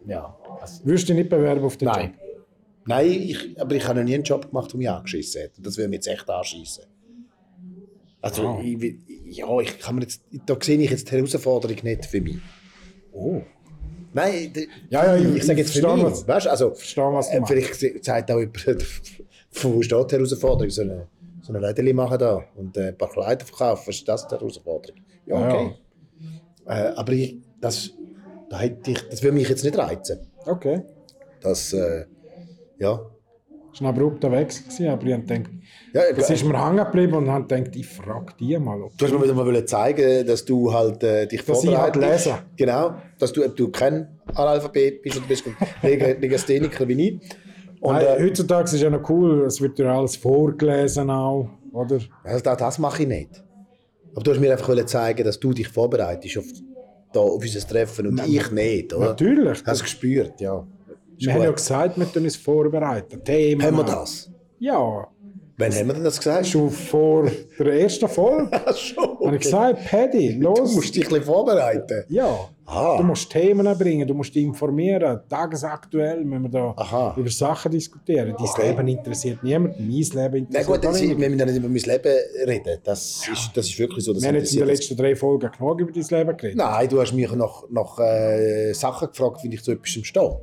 Ja. Also, Würdest du dich nicht bewerben auf den nein. Nein, ich, aber ich habe noch nie einen Job gemacht, der mich angeschissen hat. Und das würde mich jetzt echt anschiessen. Also, Wow. ich, ja, ich kann mir jetzt, da sehe ich jetzt die Herausforderung nicht für mich. Oh. Nein, Ja, ja, ich- ich, sage jetzt für mich. was- weißt, also, verstehe, was du äh, vielleicht zeigt auch jemand, [LAUGHS] wo steht die Herausforderung, so eine, so eine Lädeli machen da und äh, ein paar Kleider verkaufen, ist das die Herausforderung? Ja, Ja, okay. Äh, aber ich, das, da hätte ich, das würde mich jetzt nicht reizen. Okay. Das, äh, ja. Das war ein abrupter Wechsel, aber ich habe gedacht, ja das klar. ist mir hängen geblieben und habe gedacht, ich frage die mal. Ob Du hast mir wieder mal zeigen, dass du halt äh, dich Dass ich halt lese. Genau, dass du, du kein Analphabet bist und du bist Leg- [LAUGHS] Legastheniker wie ich. Und Nein, äh, heutzutage ist ja noch cool, es wird ja alles vorgelesen auch, oder? also das, das mache ich nicht. Aber du hast mir einfach zeigen, dass du dich vorbereitest auf, da, auf unser Treffen und ich nicht, oder? Natürlich. Hast du gespürt, ja. Wir haben ja gut. gesagt, wir tun uns vorbereiten. Themen. Haben wir das? Ja. Wann haben wir denn das gesagt? Schon vor der ersten Folge [LAUGHS] schon. habe ich Okay. gesagt, Paddy, Du los. musst dich ein bisschen vorbereiten. Ja. Ah. Du musst Themen bringen, du musst dich informieren. Tagesaktuell müssen wir da Aha. über Sachen diskutieren. Dein Okay. Leben interessiert niemanden, mein Leben Na interessiert gut, auch das, wir niemanden. müssen ja nicht über mein Leben reden. Das, ist, das ist wirklich so. Das Wir haben jetzt in den letzten drei Folgen genug über dein Leben geredet. Nein, du hast mich nach, nach äh, Sachen gefragt, wie ich zu etwas stehe.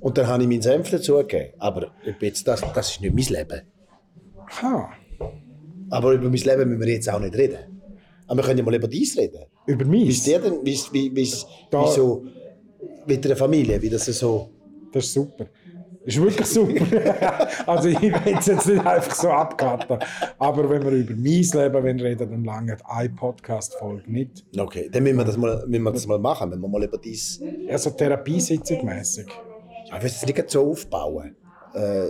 Und dann habe ich meinen Senf dazugegeben. Aber jetzt das, das ist nicht mein Leben. Ha. Aber über mein Leben müssen wir jetzt auch nicht reden. Aber wir können ja mal über dies reden. Über Wie mich? ist dir denn, wie, wie, wie, wie so mit der Familie, wie das so... Das ist super. Das ist wirklich super. [LAUGHS] also ich will es jetzt nicht einfach so abcutten. Aber wenn wir über mein Leben reden dann lange eine Podcast-Folge nicht. Okay, dann müssen wir das mal, müssen wir das mal machen, wenn wir mal über dies... Also Therapiesitzung mäßig. Ja, ich will es nicht so aufbauen. Äh,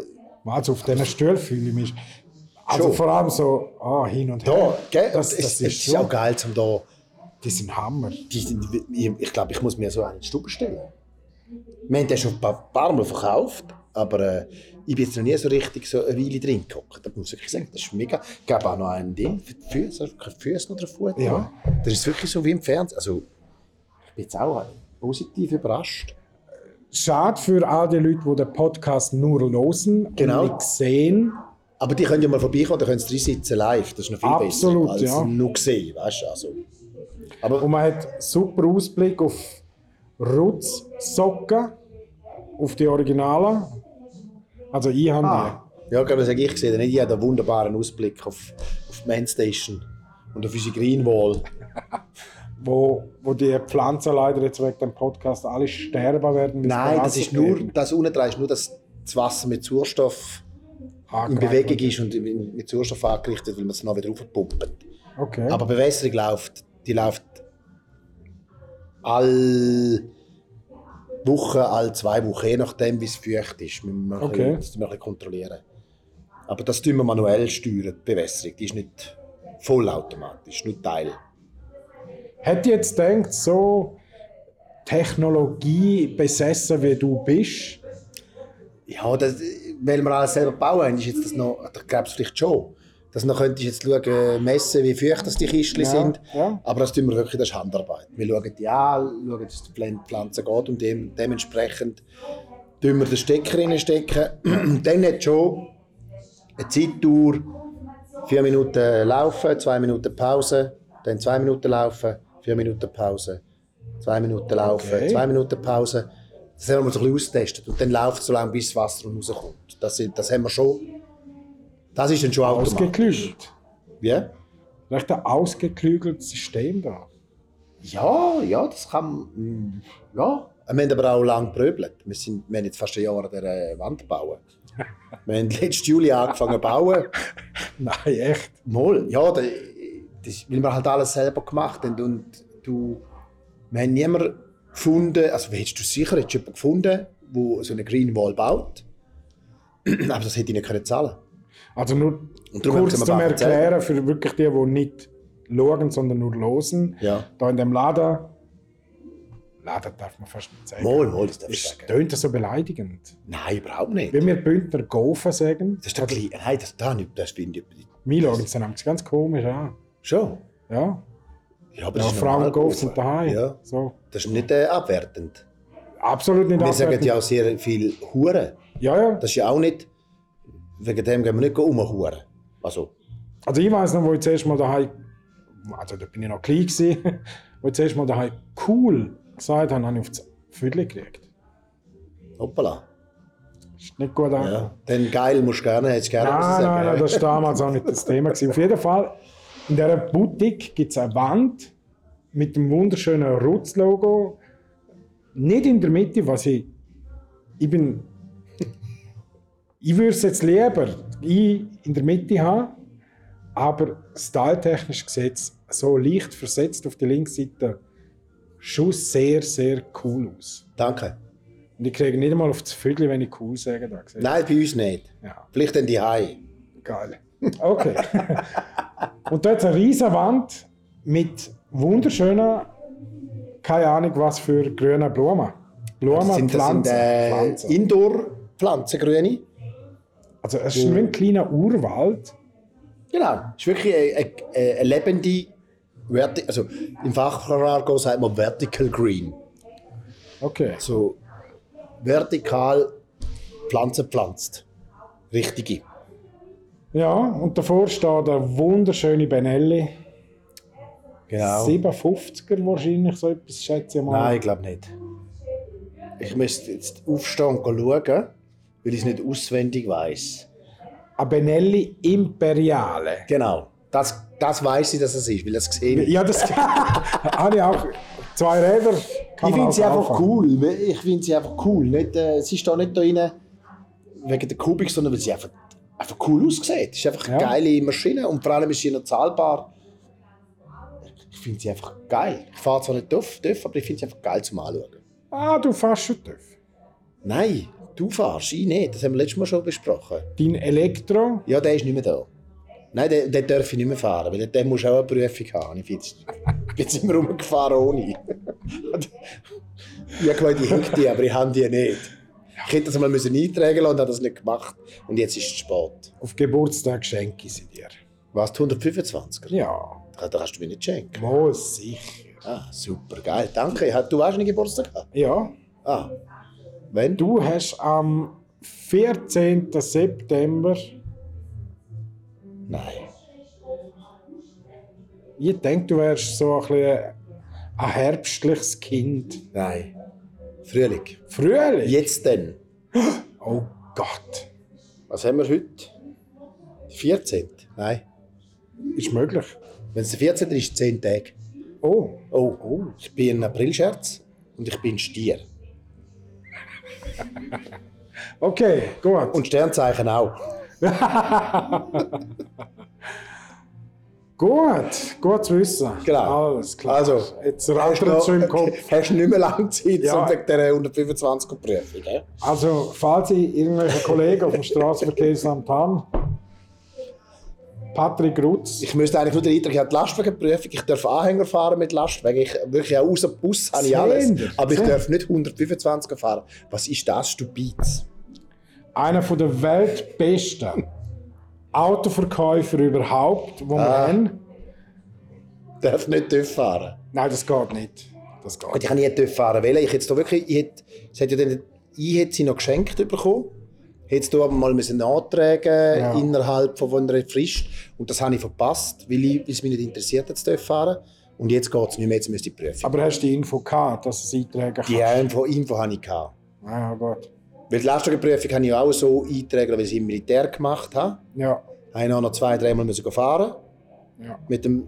Also auf diesen Stuhl fühle ich mich. Also Schon. vor allem so ah, hin und da, her. gell? Das, Das, ist es ist auch geil, um da... die sind Hammer. Die, sind- ich, ich glaube, ich muss mir so einen Stube stellen. Wir haben den schon ein paar, paar Mal verkauft, aber äh, ich bin jetzt noch nie so richtig so eine Weile drin gehockt. Das muss ich wirklich sagen, das ist mega. Es gab auch noch ein Ding für die Füße, also keine Füße oder Fuß. Ja. Das ist wirklich so wie im Fernsehen. Also, ich bin jetzt auch positiv überrascht. Schade für all die Leute, die den Podcast nur hören Genau. und nicht sehen. Aber die können ja mal vorbeikommen, da können sie drin sitzen live. Das ist noch viel Absolut, besser als ja. nur gesehen, weißt du. Also. Aber Und man hat super Ausblick auf Rutz-Socken, auf die Originalen. Also ich habe Ah. Ja, kann man sagen, ich sehe nicht. Ich habe einen wunderbaren Ausblick auf, auf die Mainstation und auf unsere Greenwall. [LAUGHS] wo, wo die Pflanzen leider jetzt wegen dem Podcast alle sterben werden. Nein, das ist nur, das unten dran ist nur, dass das Wasser mit Sauerstoff in. Bewegung ist und mit Sauerstoff angerichtet, weil man es noch wieder aufpumpt. Okay. Aber Bewässerung läuft, die läuft alle Wochen, alle zwei Wochen, je nachdem, wie es feucht ist. Müssen wir Okay. bisschen- Das müssen wir ein bisschen kontrollieren. Aber das tun wir manuell steuern, die Bewässerung. Die ist nicht vollautomatisch, nur Teil. Hätte ich jetzt gedacht, so Technologie besessen wie du bist, Ja, das, weil wir alles selber bauen, ist jetzt das noch, da glaube ich vielleicht schon. Dass noch könntest du jetzt schauen, messen, wie feucht das die Kistchen Ja, sind. ja. Aber das tun wir wirklich, das ist Handarbeit. Wir schauen die an, schauen, dass die Pfl- Pflanze geht und dem, dementsprechend tun wir den Stecker reinstecken. Dann hat schon eine Zeitdauer, vier Minuten laufen, zwei Minuten Pause, dann zwei Minuten laufen, vier Minuten Pause, zwei Minuten laufen, Okay. zwei Minuten Pause. Das haben wir so ein bisschen ausgetestet. Und dann läuft es so lange, bis das Wasser rauskommt. Das, das haben wir schon. Das ist dann schon ausgeklügelt. Ja? Recht ein ausgeklügeltes System da. Ja, ja, das kann. mm, Ja. Wir haben aber auch lange gepröbelt. Wir, sind, wir haben jetzt fast ein Jahr an dieser Wand bauen. [LAUGHS] wir haben letzten Juli angefangen zu bauen. [LAUGHS] Nein, echt. Mal, ja, da- das, weil wir halt alles selber gemacht haben. Und du, wir haben niemanden gefunden, also wie hättest du sicher hättest du jemanden gefunden, wo so eine Green Wall baut. [CLEARS THROAT] Aber das hätte ich nicht können zahlen Also nur kurz zum Erklären für wirklich die, die nicht schauen, sondern nur losen. Ja. Da in dem Laden, Laden darf man fast nicht sagen. Mal, mal, das du Ist, sagen. tönt das so beleidigend. Nein, überhaupt nicht. Wenn wir Bündner Gofen sagen, Das ist doch klein. Nein, das, da nicht, das finde ich wir schauen es dann ganz komisch an. schon. Ja, Ja, aber ja das ist Frauen Golf Golfen. sind daheim. Ja, So. das ist nicht äh, abwertend. Absolut nicht Wir sagen abwertend. ja auch sehr viel Huren. Ja, ja. Das ist ja auch nicht, wegen dem gehen wir nicht umhuren. Also, Also ich weiß noch, wo ich zuerst mal daheim, also da bin ich noch klein gewesen, [LAUGHS] wo ich zuerst mal daheim cool gesagt habe, habe ich auf das Viertel gekriegt. hoppala. Ist nicht gut an. Ja. Dann geil musst du gerne, hättest gerne was Nein, sagen. nein, nein, das war damals auch nicht das Thema. Gewesen. Auf jeden Fall, in dieser Boutique gibt es eine Wand mit dem wunderschönen Rutz-Logo. Nicht in der Mitte, was ich. Ich bin. Ich würde es jetzt lieber in der Mitte haben, aber styletechnisch es so leicht versetzt auf die Linksseite schon sehr, sehr cool aus. Danke. Und ich kriege nicht einmal auf das Viertel, wenn ich cool sage. Da. Nein, bei uns nicht. Ja. Vielleicht dann die Hai. Geil. Okay. [LAUGHS] und dort eine riesige Wand mit wunderschönen, keine Ahnung was für grüne Blumen. Blumen, Das sind, das sind Pflanzen. äh, Pflanzen. Indoor-Pflanzen, grüne. Also es ist wie ein kleiner Urwald. Genau. Es ist wirklich eine, eine, eine lebende, Verti also im Fachjargon sagt man Vertical Green. Okay. So vertikal Pflanzen pflanzt. Richtige. Ja, und davor steht der wunderschöne Benelli. Genau. 57er wahrscheinlich, so etwas schätze ich mal. Nein, ich glaube nicht. Ich müsste jetzt aufstehen und schauen, weil ich es nicht auswendig weiß. Ein Benelli Imperiale. Genau. Das, das weiß ich, dass es ist, weil es gesehen. Ja, das [LAUGHS] habe ich auch. Zwei Räder. Ich finde sie einfach kaufen. cool. Ich finde sie einfach cool. Nicht, äh, sie ist da nicht da rein wegen der Kubik, sondern weil sie einfach, einfach cool aussieht. Es ist einfach eine Ja. geile Maschine und vor allem ist sie noch zahlbar. Ich finde sie einfach geil. Ich fahre zwar nicht TÜV aber ich finde sie einfach geil zum Anschauen. Ah, du fährst schon TÜV. Nein, du fährst, ich nicht. Das haben wir letztes Mal schon besprochen. Dein Elektro. Ja, der ist nicht mehr da. Nein, den, den darf ich nicht mehr fahren, weil der muss auch eine Prüfung haben. Ich bin jetzt, jetzt immer rumgefahren ohne. ich habe gemeint, ich hätte die, aber ich habe die nicht. Ich hätte das mal müssen eintragen lassen und habe das nicht gemacht. Und jetzt ist es spät. Auf Geburtstag schenke ich sie dir. Was, die 125er? Ja, Da kannst du mir nicht schenken. muss sicher. Ah, super, geil. Danke. Du hast einen Geburtstag gehabt? Ja, Ah. Wenn? du hast am 14. September. Nein. Ich denke, du wärst so ein, bisschen ein herbstliches Kind. Nein. Frühling. Frühling? Jetzt denn? Oh Gott. Was haben wir heute? 14. Nein. Ist möglich. Wenn es der 14. ist, ist es 10 Tage. Oh. Oh, ich bin ein Aprilscherz und ich bin Stier. [LAUGHS] Okay, gut. Und Sternzeichen auch. [LAUGHS] gut, gut zu wissen. Genau. Alles klar. Also, jetzt rattert es schon im Kopf. [LAUGHS] Hast du nicht mehr lange Zeit Ja. wegen dieser 125er Prüfung. Also, falls ich irgendwelche Kollegen auf dem Straßenverkehrsamt haben, Patrick Rutz, Ich müsste eigentlich nur den Eintrag, ich habe die Lastwagenprüfung, ich darf Anhänger fahren mit Lastwagen, ich wirklich auch außer Bus habe ich alles. Aber ich darf nicht 125er fahren. Was ist das, Stupides? einer von der weltbesten Autoverkäufer überhaupt, wo wir Ah. haben. Ich darf nicht TÜV fahren. Nein, das geht nicht. Das geht Und ich habe nie TÜV fahren wollen. Ich hätte da wirklich, ich hätte, hat ja ich hätte sie noch geschenkt bekommen. Hätte du aber mal müssen nachtragen Ja. innerhalb von einer Frist. Und das habe ich verpasst, weil, ich, weil es mich nicht interessiert hat, zu fahren. Und jetzt geht es nicht mehr, jetzt müsste ich prüfen. Aber hast du die Info gehabt, dass es eintragen kann? Die Info, Info habe ich gehabt. Ja, gut. Weil die Lastwagenprüfung habe ich auch so eingetragen, weil ich sie im Militär gemacht habe. Ja, Habe ich auch noch zwei, dreimal müssen fahren. ja. Mit dem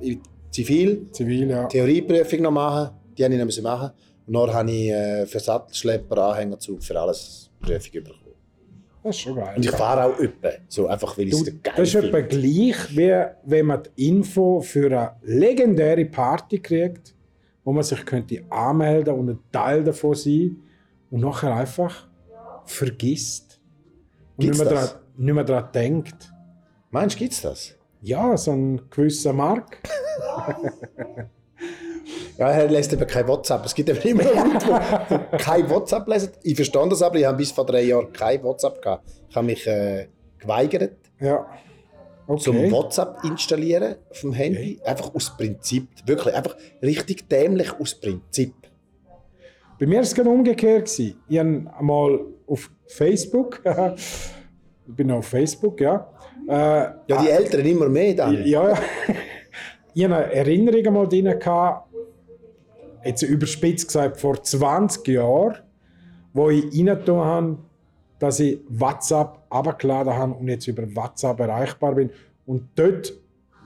Zivil. Zivil, ja. Theorieprüfung noch machen. Die habe ich noch machen. Und dann habe ich äh, für Sattelschlepper, Anhängerzug, für alles Prüfung bekommen. Das ist schon geil. Und ich fahre auch öppe. So einfach, weil ich es geil das ist etwa gleich, wie wenn man die Info für eine legendäre Party kriegt, wo man sich könnte anmelden und ein Teil davon sein und nachher einfach vergisst. Und Gibt's nicht mehr, dran, nicht mehr daran denkt. Meinst du, gibt es das? Ja, so ein gewisser Mark. [LAUGHS] Ja, er lässt eben kein WhatsApp. Es gibt eben immer [LAUGHS] Leute, die kein WhatsApp lesen. Ich verstehe das aber, ich habe bis vor drei Jahren kein WhatsApp gehabt. Ich habe mich äh, geweigert, Ja. Okay. zum WhatsApp installieren auf dem Handy. Einfach aus Prinzip. Wirklich, einfach richtig dämlich aus Prinzip. Bei mir war es gerade umgekehrt. Ich habe einmal auf Facebook, [LAUGHS] ich bin auf Facebook, ja. Äh, Ja, die Älteren immer mehr dann. ja, ja. [LAUGHS] ich habe eine Erinnerung einmal drin gehabt, jetzt überspitzt gesagt, vor 20 Jahren, wo ich reingetan habe, dass ich WhatsApp abgeladen habe und jetzt über WhatsApp erreichbar bin. Und dort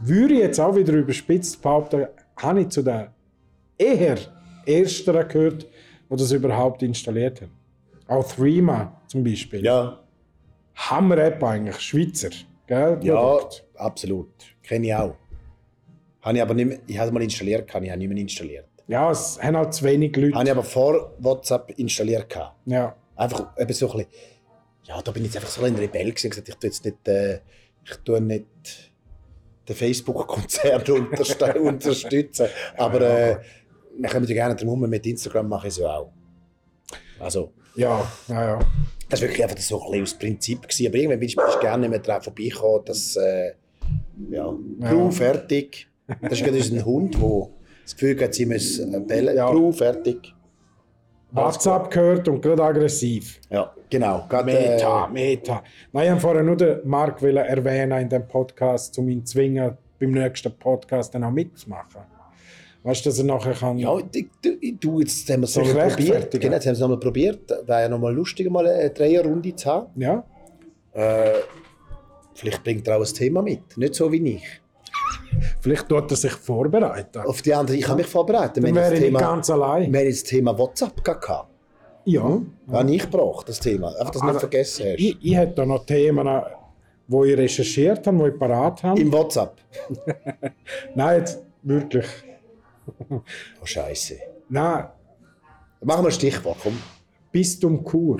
würde ich jetzt auch wieder überspitzt behaupten, habe ich zu den eher Ersteren gehört, die das überhaupt installiert haben. Auch Threema zum Beispiel. Ja, Hammer-App eigentlich, Schweizer. Gell? ja, Produkt. absolut. Kenne ich auch. Habe ich aber nicht mehr, ich habe es mal installiert, kann ich habe nicht mehr installiert. Ja, es haben halt zu wenig Leute. Habe ich aber vor WhatsApp installiert gehabt. Ja. Einfach eben so ein bisschen, ja, da bin ich jetzt einfach so ein Rebell gewesen, gesagt, ich tue jetzt nicht, äh, ich tue nicht den Facebook-Konzern [LAUGHS] unterstützen, aber äh, wir kommen ja gerne drum herum, mit Instagram mache ich es ja auch. Also, Ja, ja, ja. das war wirklich einfach so ein bisschen aus Prinzip gewesen, aber irgendwann bin ich, bin ich gerne nicht mehr drauf vorbeigekommen, dass, äh, ja, Bru, fertig. Das ist gerade unser Hund, der das Gefühl hat, sie müssen bellen, Ja. Bru, fertig. WhatsApp gehört und gerade aggressiv. Ja, genau. Gerade, Meta, äh, Meta. Nein, ich wollte vorher nur den Marc erwähnen in dem Podcast, um ihn zu zwingen, beim nächsten Podcast dann auch mitzumachen. Weißt du, dass er nachher kann. Ja, du, jetzt haben wir es nochmal probiert. Genau, jetzt haben wir es nochmal probiert. Wäre ja nochmal lustig, mal eine Dreierrunde zu haben. ja? Vielleicht bringt er auch ein Thema mit. Nicht so wie ich. Vielleicht tut er sich vorbereiten. Auf die andere, ich habe mich vorbereitet. Dann wäre ich Thema, ganz allein. wir haben jetzt das Thema WhatsApp gehabt. Ja. Das habe ich gebracht, das Thema. Einfach, dass du nicht vergessen hast. Ich, ich hätte da noch Themen, wo ich recherchiert habe, die ich parat habe. Im WhatsApp. [LAUGHS] Nein, jetzt wirklich. Oh, Scheiße. Nein, Machen wir ein Stichwort, komm. Bistum Chur.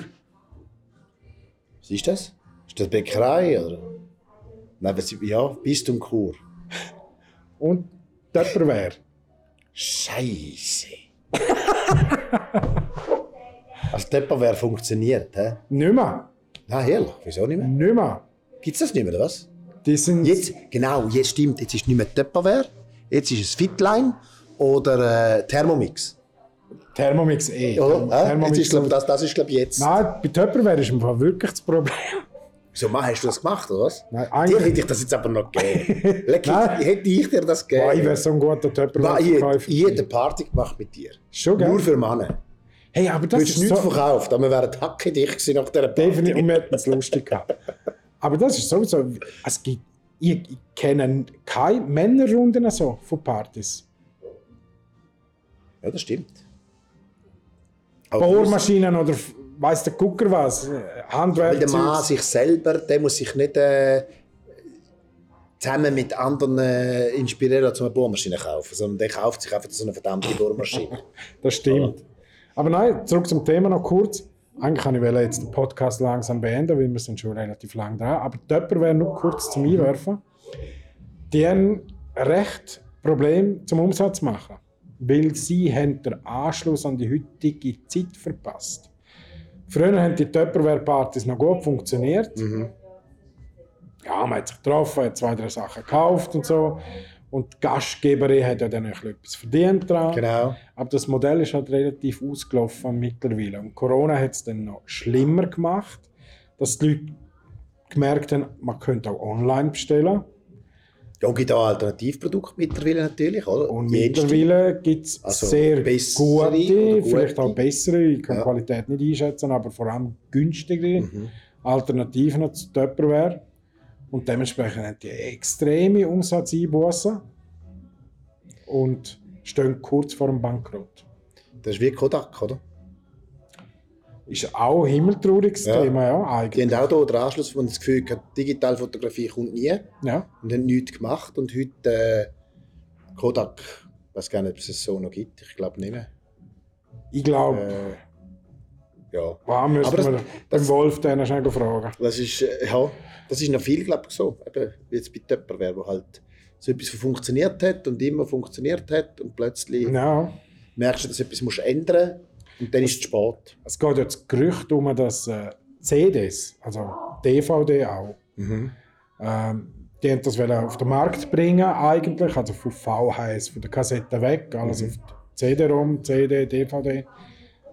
Was ist das? Ist das Bäckerei? Oder? Nein, was, ja, Bistum Chur. Und Tupperware. Scheiße. [LAUGHS] also Tupperware funktioniert, hä? Nicht mehr. Na, herrlich. Wieso nicht mehr? Nicht mehr. Gibt es das nicht mehr, oder was? Die sind Jetzt, genau, jetzt stimmt. Jetzt ist nicht mehr Tupperware, jetzt ist es Fitline oder äh, Thermomix. Thermomix E. Oder? Äh? Thermomix ist, glaub, das, das ist, glaube ich, jetzt. Nein, bei Tupperware ist im Fall wirklich das Problem. Wieso, Mann, hast du das gemacht, oder was? Nein, Dir eigentlich- hätte ich das jetzt aber noch [LAUGHS] gegeben. Leck, Nein. hätte ich dir das Boah, ich gegeben. wäre so ein guter ich, Tupperware-Verkäufer. ich hätte eine Party gemacht mit dir. Schon, gell? Nur für Männer. Hey, aber Du das hättest ist nichts so... verkauft, aber wir wären hackedicht gewesen nach dieser Party. Definitiv, wir hätten es lustig gehabt. Aber das ist sowieso... Es gibt... Ich, ich kenne keine Männerrunden so von Partys. Ja, das stimmt. Bohrmaschinen oder weiss der Gucker was, Weil der Handwerk. Mann sich selber, der muss sich nicht äh, zusammen mit anderen äh, inspirieren, um eine Bohrmaschine kaufen, sondern der kauft sich einfach so eine verdammte Bohrmaschine. [LAUGHS] Das stimmt. Aber nein, zurück zum Thema noch kurz. Eigentlich kann ich jetzt den Podcast langsam beenden, weil wir sind schon relativ lang dran. Aber Töpper wäre nur kurz zum Einwerfen. Die haben recht Problem zum Umsatz machen, weil sie haben den Anschluss an die heutige Zeit verpasst. Früher haben die Tupperware-Partys noch gut funktioniert. Ja, man hat sich getroffen, hat zwei, drei Sachen gekauft und so. Und die Gastgeberin hat ja dann bisschen etwas verdient dran. genau. Aber das Modell ist halt relativ ausgelaufen mittlerweile. Und Corona hat es dann noch schlimmer gemacht, dass die Leute gemerkt haben, man könnte auch online bestellen. Ja, und gibt auch Alternativprodukte mittlerweile natürlich, oder? Und Jenste. mittlerweile gibt es Also sehr gute, gute. vielleicht auch bessere, ich kann Ja. die Qualität nicht einschätzen, aber vor allem günstigere Mhm. Alternativen zu Tupperware. Und dementsprechend haben die extreme Umsatzeinbußen und stehen kurz vor dem Bankrott. Das ist wie Kodak, oder? Ist auch ein himmeltrauriges Ja. Thema, ja, Die eigentlich. haben auch hier den Anschluss, wo das Gefühl haben, Digitalfotografie kommt nie. Ja. Und haben nichts gemacht. Und heute äh, Kodak, ich weiß gar nicht, ob es es so noch gibt. Ich glaube nicht mehr. Ich glaube, Äh, Ja. Wow, müssen Aber das- wir den Wolf dann schnell fragen. Das ist, äh, ja, das ist noch viel, glaube ich, so. Eben, wie jetzt bei Töpperware, wo halt so etwas funktioniert hat und immer funktioniert hat und plötzlich Ja. merkst du, dass etwas musst ändern und dann ist es spät. Es geht jetzt das Gerücht um, dass äh, CDs, also DVD auch, ähm, die haben das auf den Markt bringen eigentlich, also von VHS, von der Kassette weg, alles auf CD-ROM, CD, DVD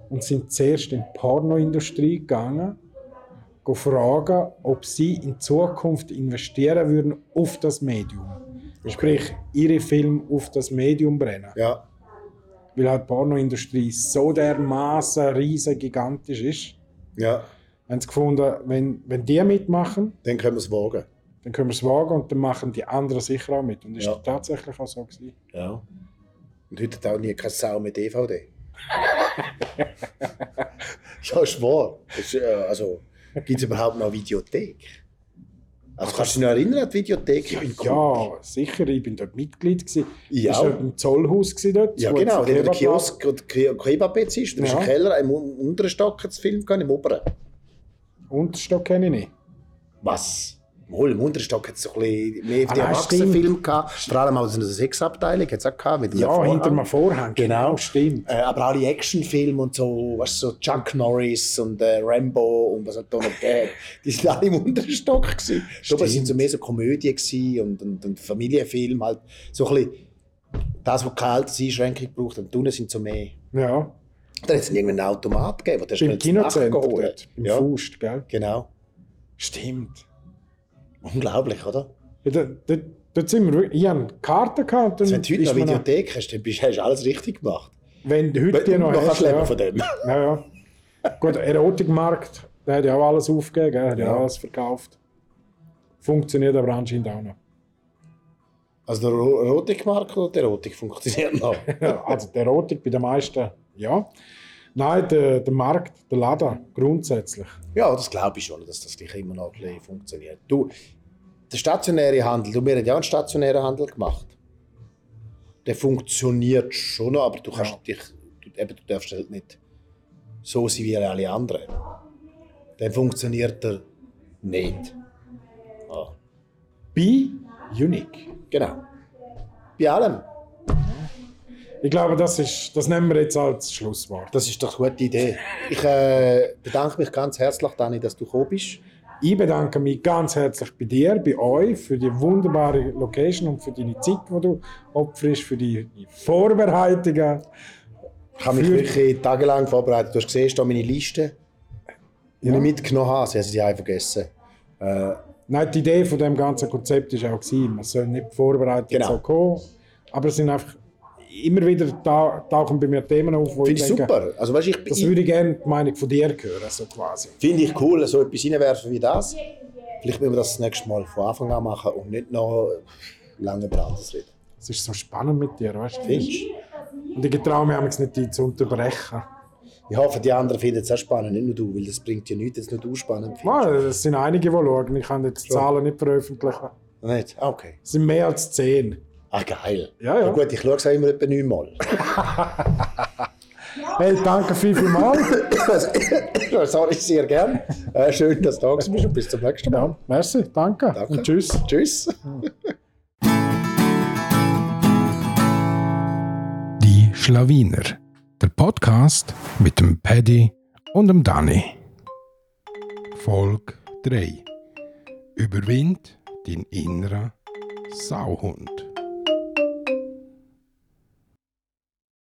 und sind zuerst in die Pornoindustrie gegangen, fragen, ob sie in Zukunft investieren würden auf das Medium. Sprich, ihre Filme auf das Medium brennen. Ja, Weil halt die Pornoindustrie so dermaßen riesig gigantisch ist, ja, haben sie gefunden, wenn, wenn die mitmachen, dann können wir es wagen. dann können wir es wagen und dann machen die anderen sicher auch mit. Und das Ja. ist tatsächlich auch so gewesen. Ja. Und heute hat auch nie keine Sau mit DVD. [LAUGHS] ja, ist wahr. Ist, äh, also, gibt es überhaupt noch eine Videothek? Also kannst du dich noch erinnern an die Videothek? Bin Ja, sicher, ich bin dort Mitglied. Gewesen. Ich war dort im Zollhaus dort. Ja, genau. jetzt Der Kebab- Kiosk Ke- Kebab jetzt ist. Du bist Ja. im Keller, im un- unteren Stock hat Film im oberen. Unterstock kenne ich nicht. Was? Wohl, im unteren Stock hat es so ein bisschen mehr Ah, die Erwachsenenfilme gehabt. Vor allem auch so eine Sexabteilung hat es auch gehabt. Mit Ja, Vorhang. hinter einem Vorhang. Genau. stimmt. Äh, aber alle Actionfilme und so, weißt du, so Chuck Norris und äh, Rambo und was hat da noch gegeben, [LAUGHS] die sind alle im unteren Stock gewesen. Aber es sind so mehr so Komödien gewesen und, und, und Familienfilme halt. So ein bisschen das, was keine Alterseinschränkung braucht. Und unten sind so mehr. Ja, Dann hat es irgendwann einen Automat gegeben, wo der im Kinozentrum im Ja, Faust, gell? genau. Stimmt. Unglaublich, oder? Ja, dort, dort, dort sind wir, ich hatte Karten gehabt. Also, wenn du heute noch- Videothek hast, dann bist, hast du alles richtig gemacht. Wenn du heute die noch hast, leben ja. von dem. [LAUGHS] Ja, ja. Gut, Erotikmarkt, der hat ja auch alles aufgegeben, gell? hat ja, alles verkauft. Funktioniert aber anscheinend auch noch. Also der Ero- Erotikmarkt oder der Erotik funktioniert noch? [LAUGHS] Also die Erotik bei den meisten, ja. Nein, der, der Markt, der Laden, grundsätzlich. Ja, das glaube ich schon, dass das gleich immer noch ein bisschen funktioniert. Du, der stationäre Handel, du, wir haben ja auch einen stationären Handel gemacht. Der funktioniert schon noch, aber du kannst Ja. dich, du, eben, du darfst halt nicht so sein wie alle anderen. Dann funktioniert er nicht. Ah, Be unique. genau. Bei allem. Ich glaube, das, ist, das nehmen wir jetzt als Schlusswort. Das ist doch eine gute Idee. Ich äh, bedanke mich ganz herzlich, Dani, dass du gekommen bist. Ich bedanke mich ganz herzlich bei dir, bei euch, für die wunderbare Location und für deine Zeit, die du opferst, für die Vorbereitungen. Ich habe mich wirklich tagelang vorbereitet. Du hast gesehen, da meine Liste, die Ja. ich mitgenommen habe. Sie haben sie einfach vergessen. Äh, Nein, die Idee von dem ganzen Konzept ist auch man soll nicht vorbereitet Genau. so kommen, aber es sind einfach immer wieder da, tauchen bei mir Themen auf, wo Finde ich ich denke, super. Also, weißt, ich, das ich, würde ich gerne die Meinung von dir hören, so quasi. finde ich cool, so etwas reinwerfen wie das. Vielleicht müssen wir das das nächste Mal von Anfang an machen und nicht noch lange über anderes reden. Es ist so spannend mit dir, weißt du? Und ich traue mich manchmal nicht, dich zu unterbrechen. Ich hoffe, die anderen finden es auch spannend, nicht nur du, weil das bringt ja nichts, dass nur du spannend findest. Es sind einige, die schauen. Ich kann jetzt die Zahlen nicht veröffentlichen. Nicht? Okay. Es sind mehr als zehn. Ah, geil. Ja, ja. gut, ich schaue es auch immer etwa neunmal. [LAUGHS] Hey, danke viel, viel mal. Sorry, sehr gern. Äh, schön, dass du da bist und bis zum nächsten Mal. Ja, merci, danke. Danke. Und tschüss. Tschüss. Die Schlawiner. Der Podcast mit dem Paddy und dem Danny. Folge 3. Überwind den inneren Sauhund.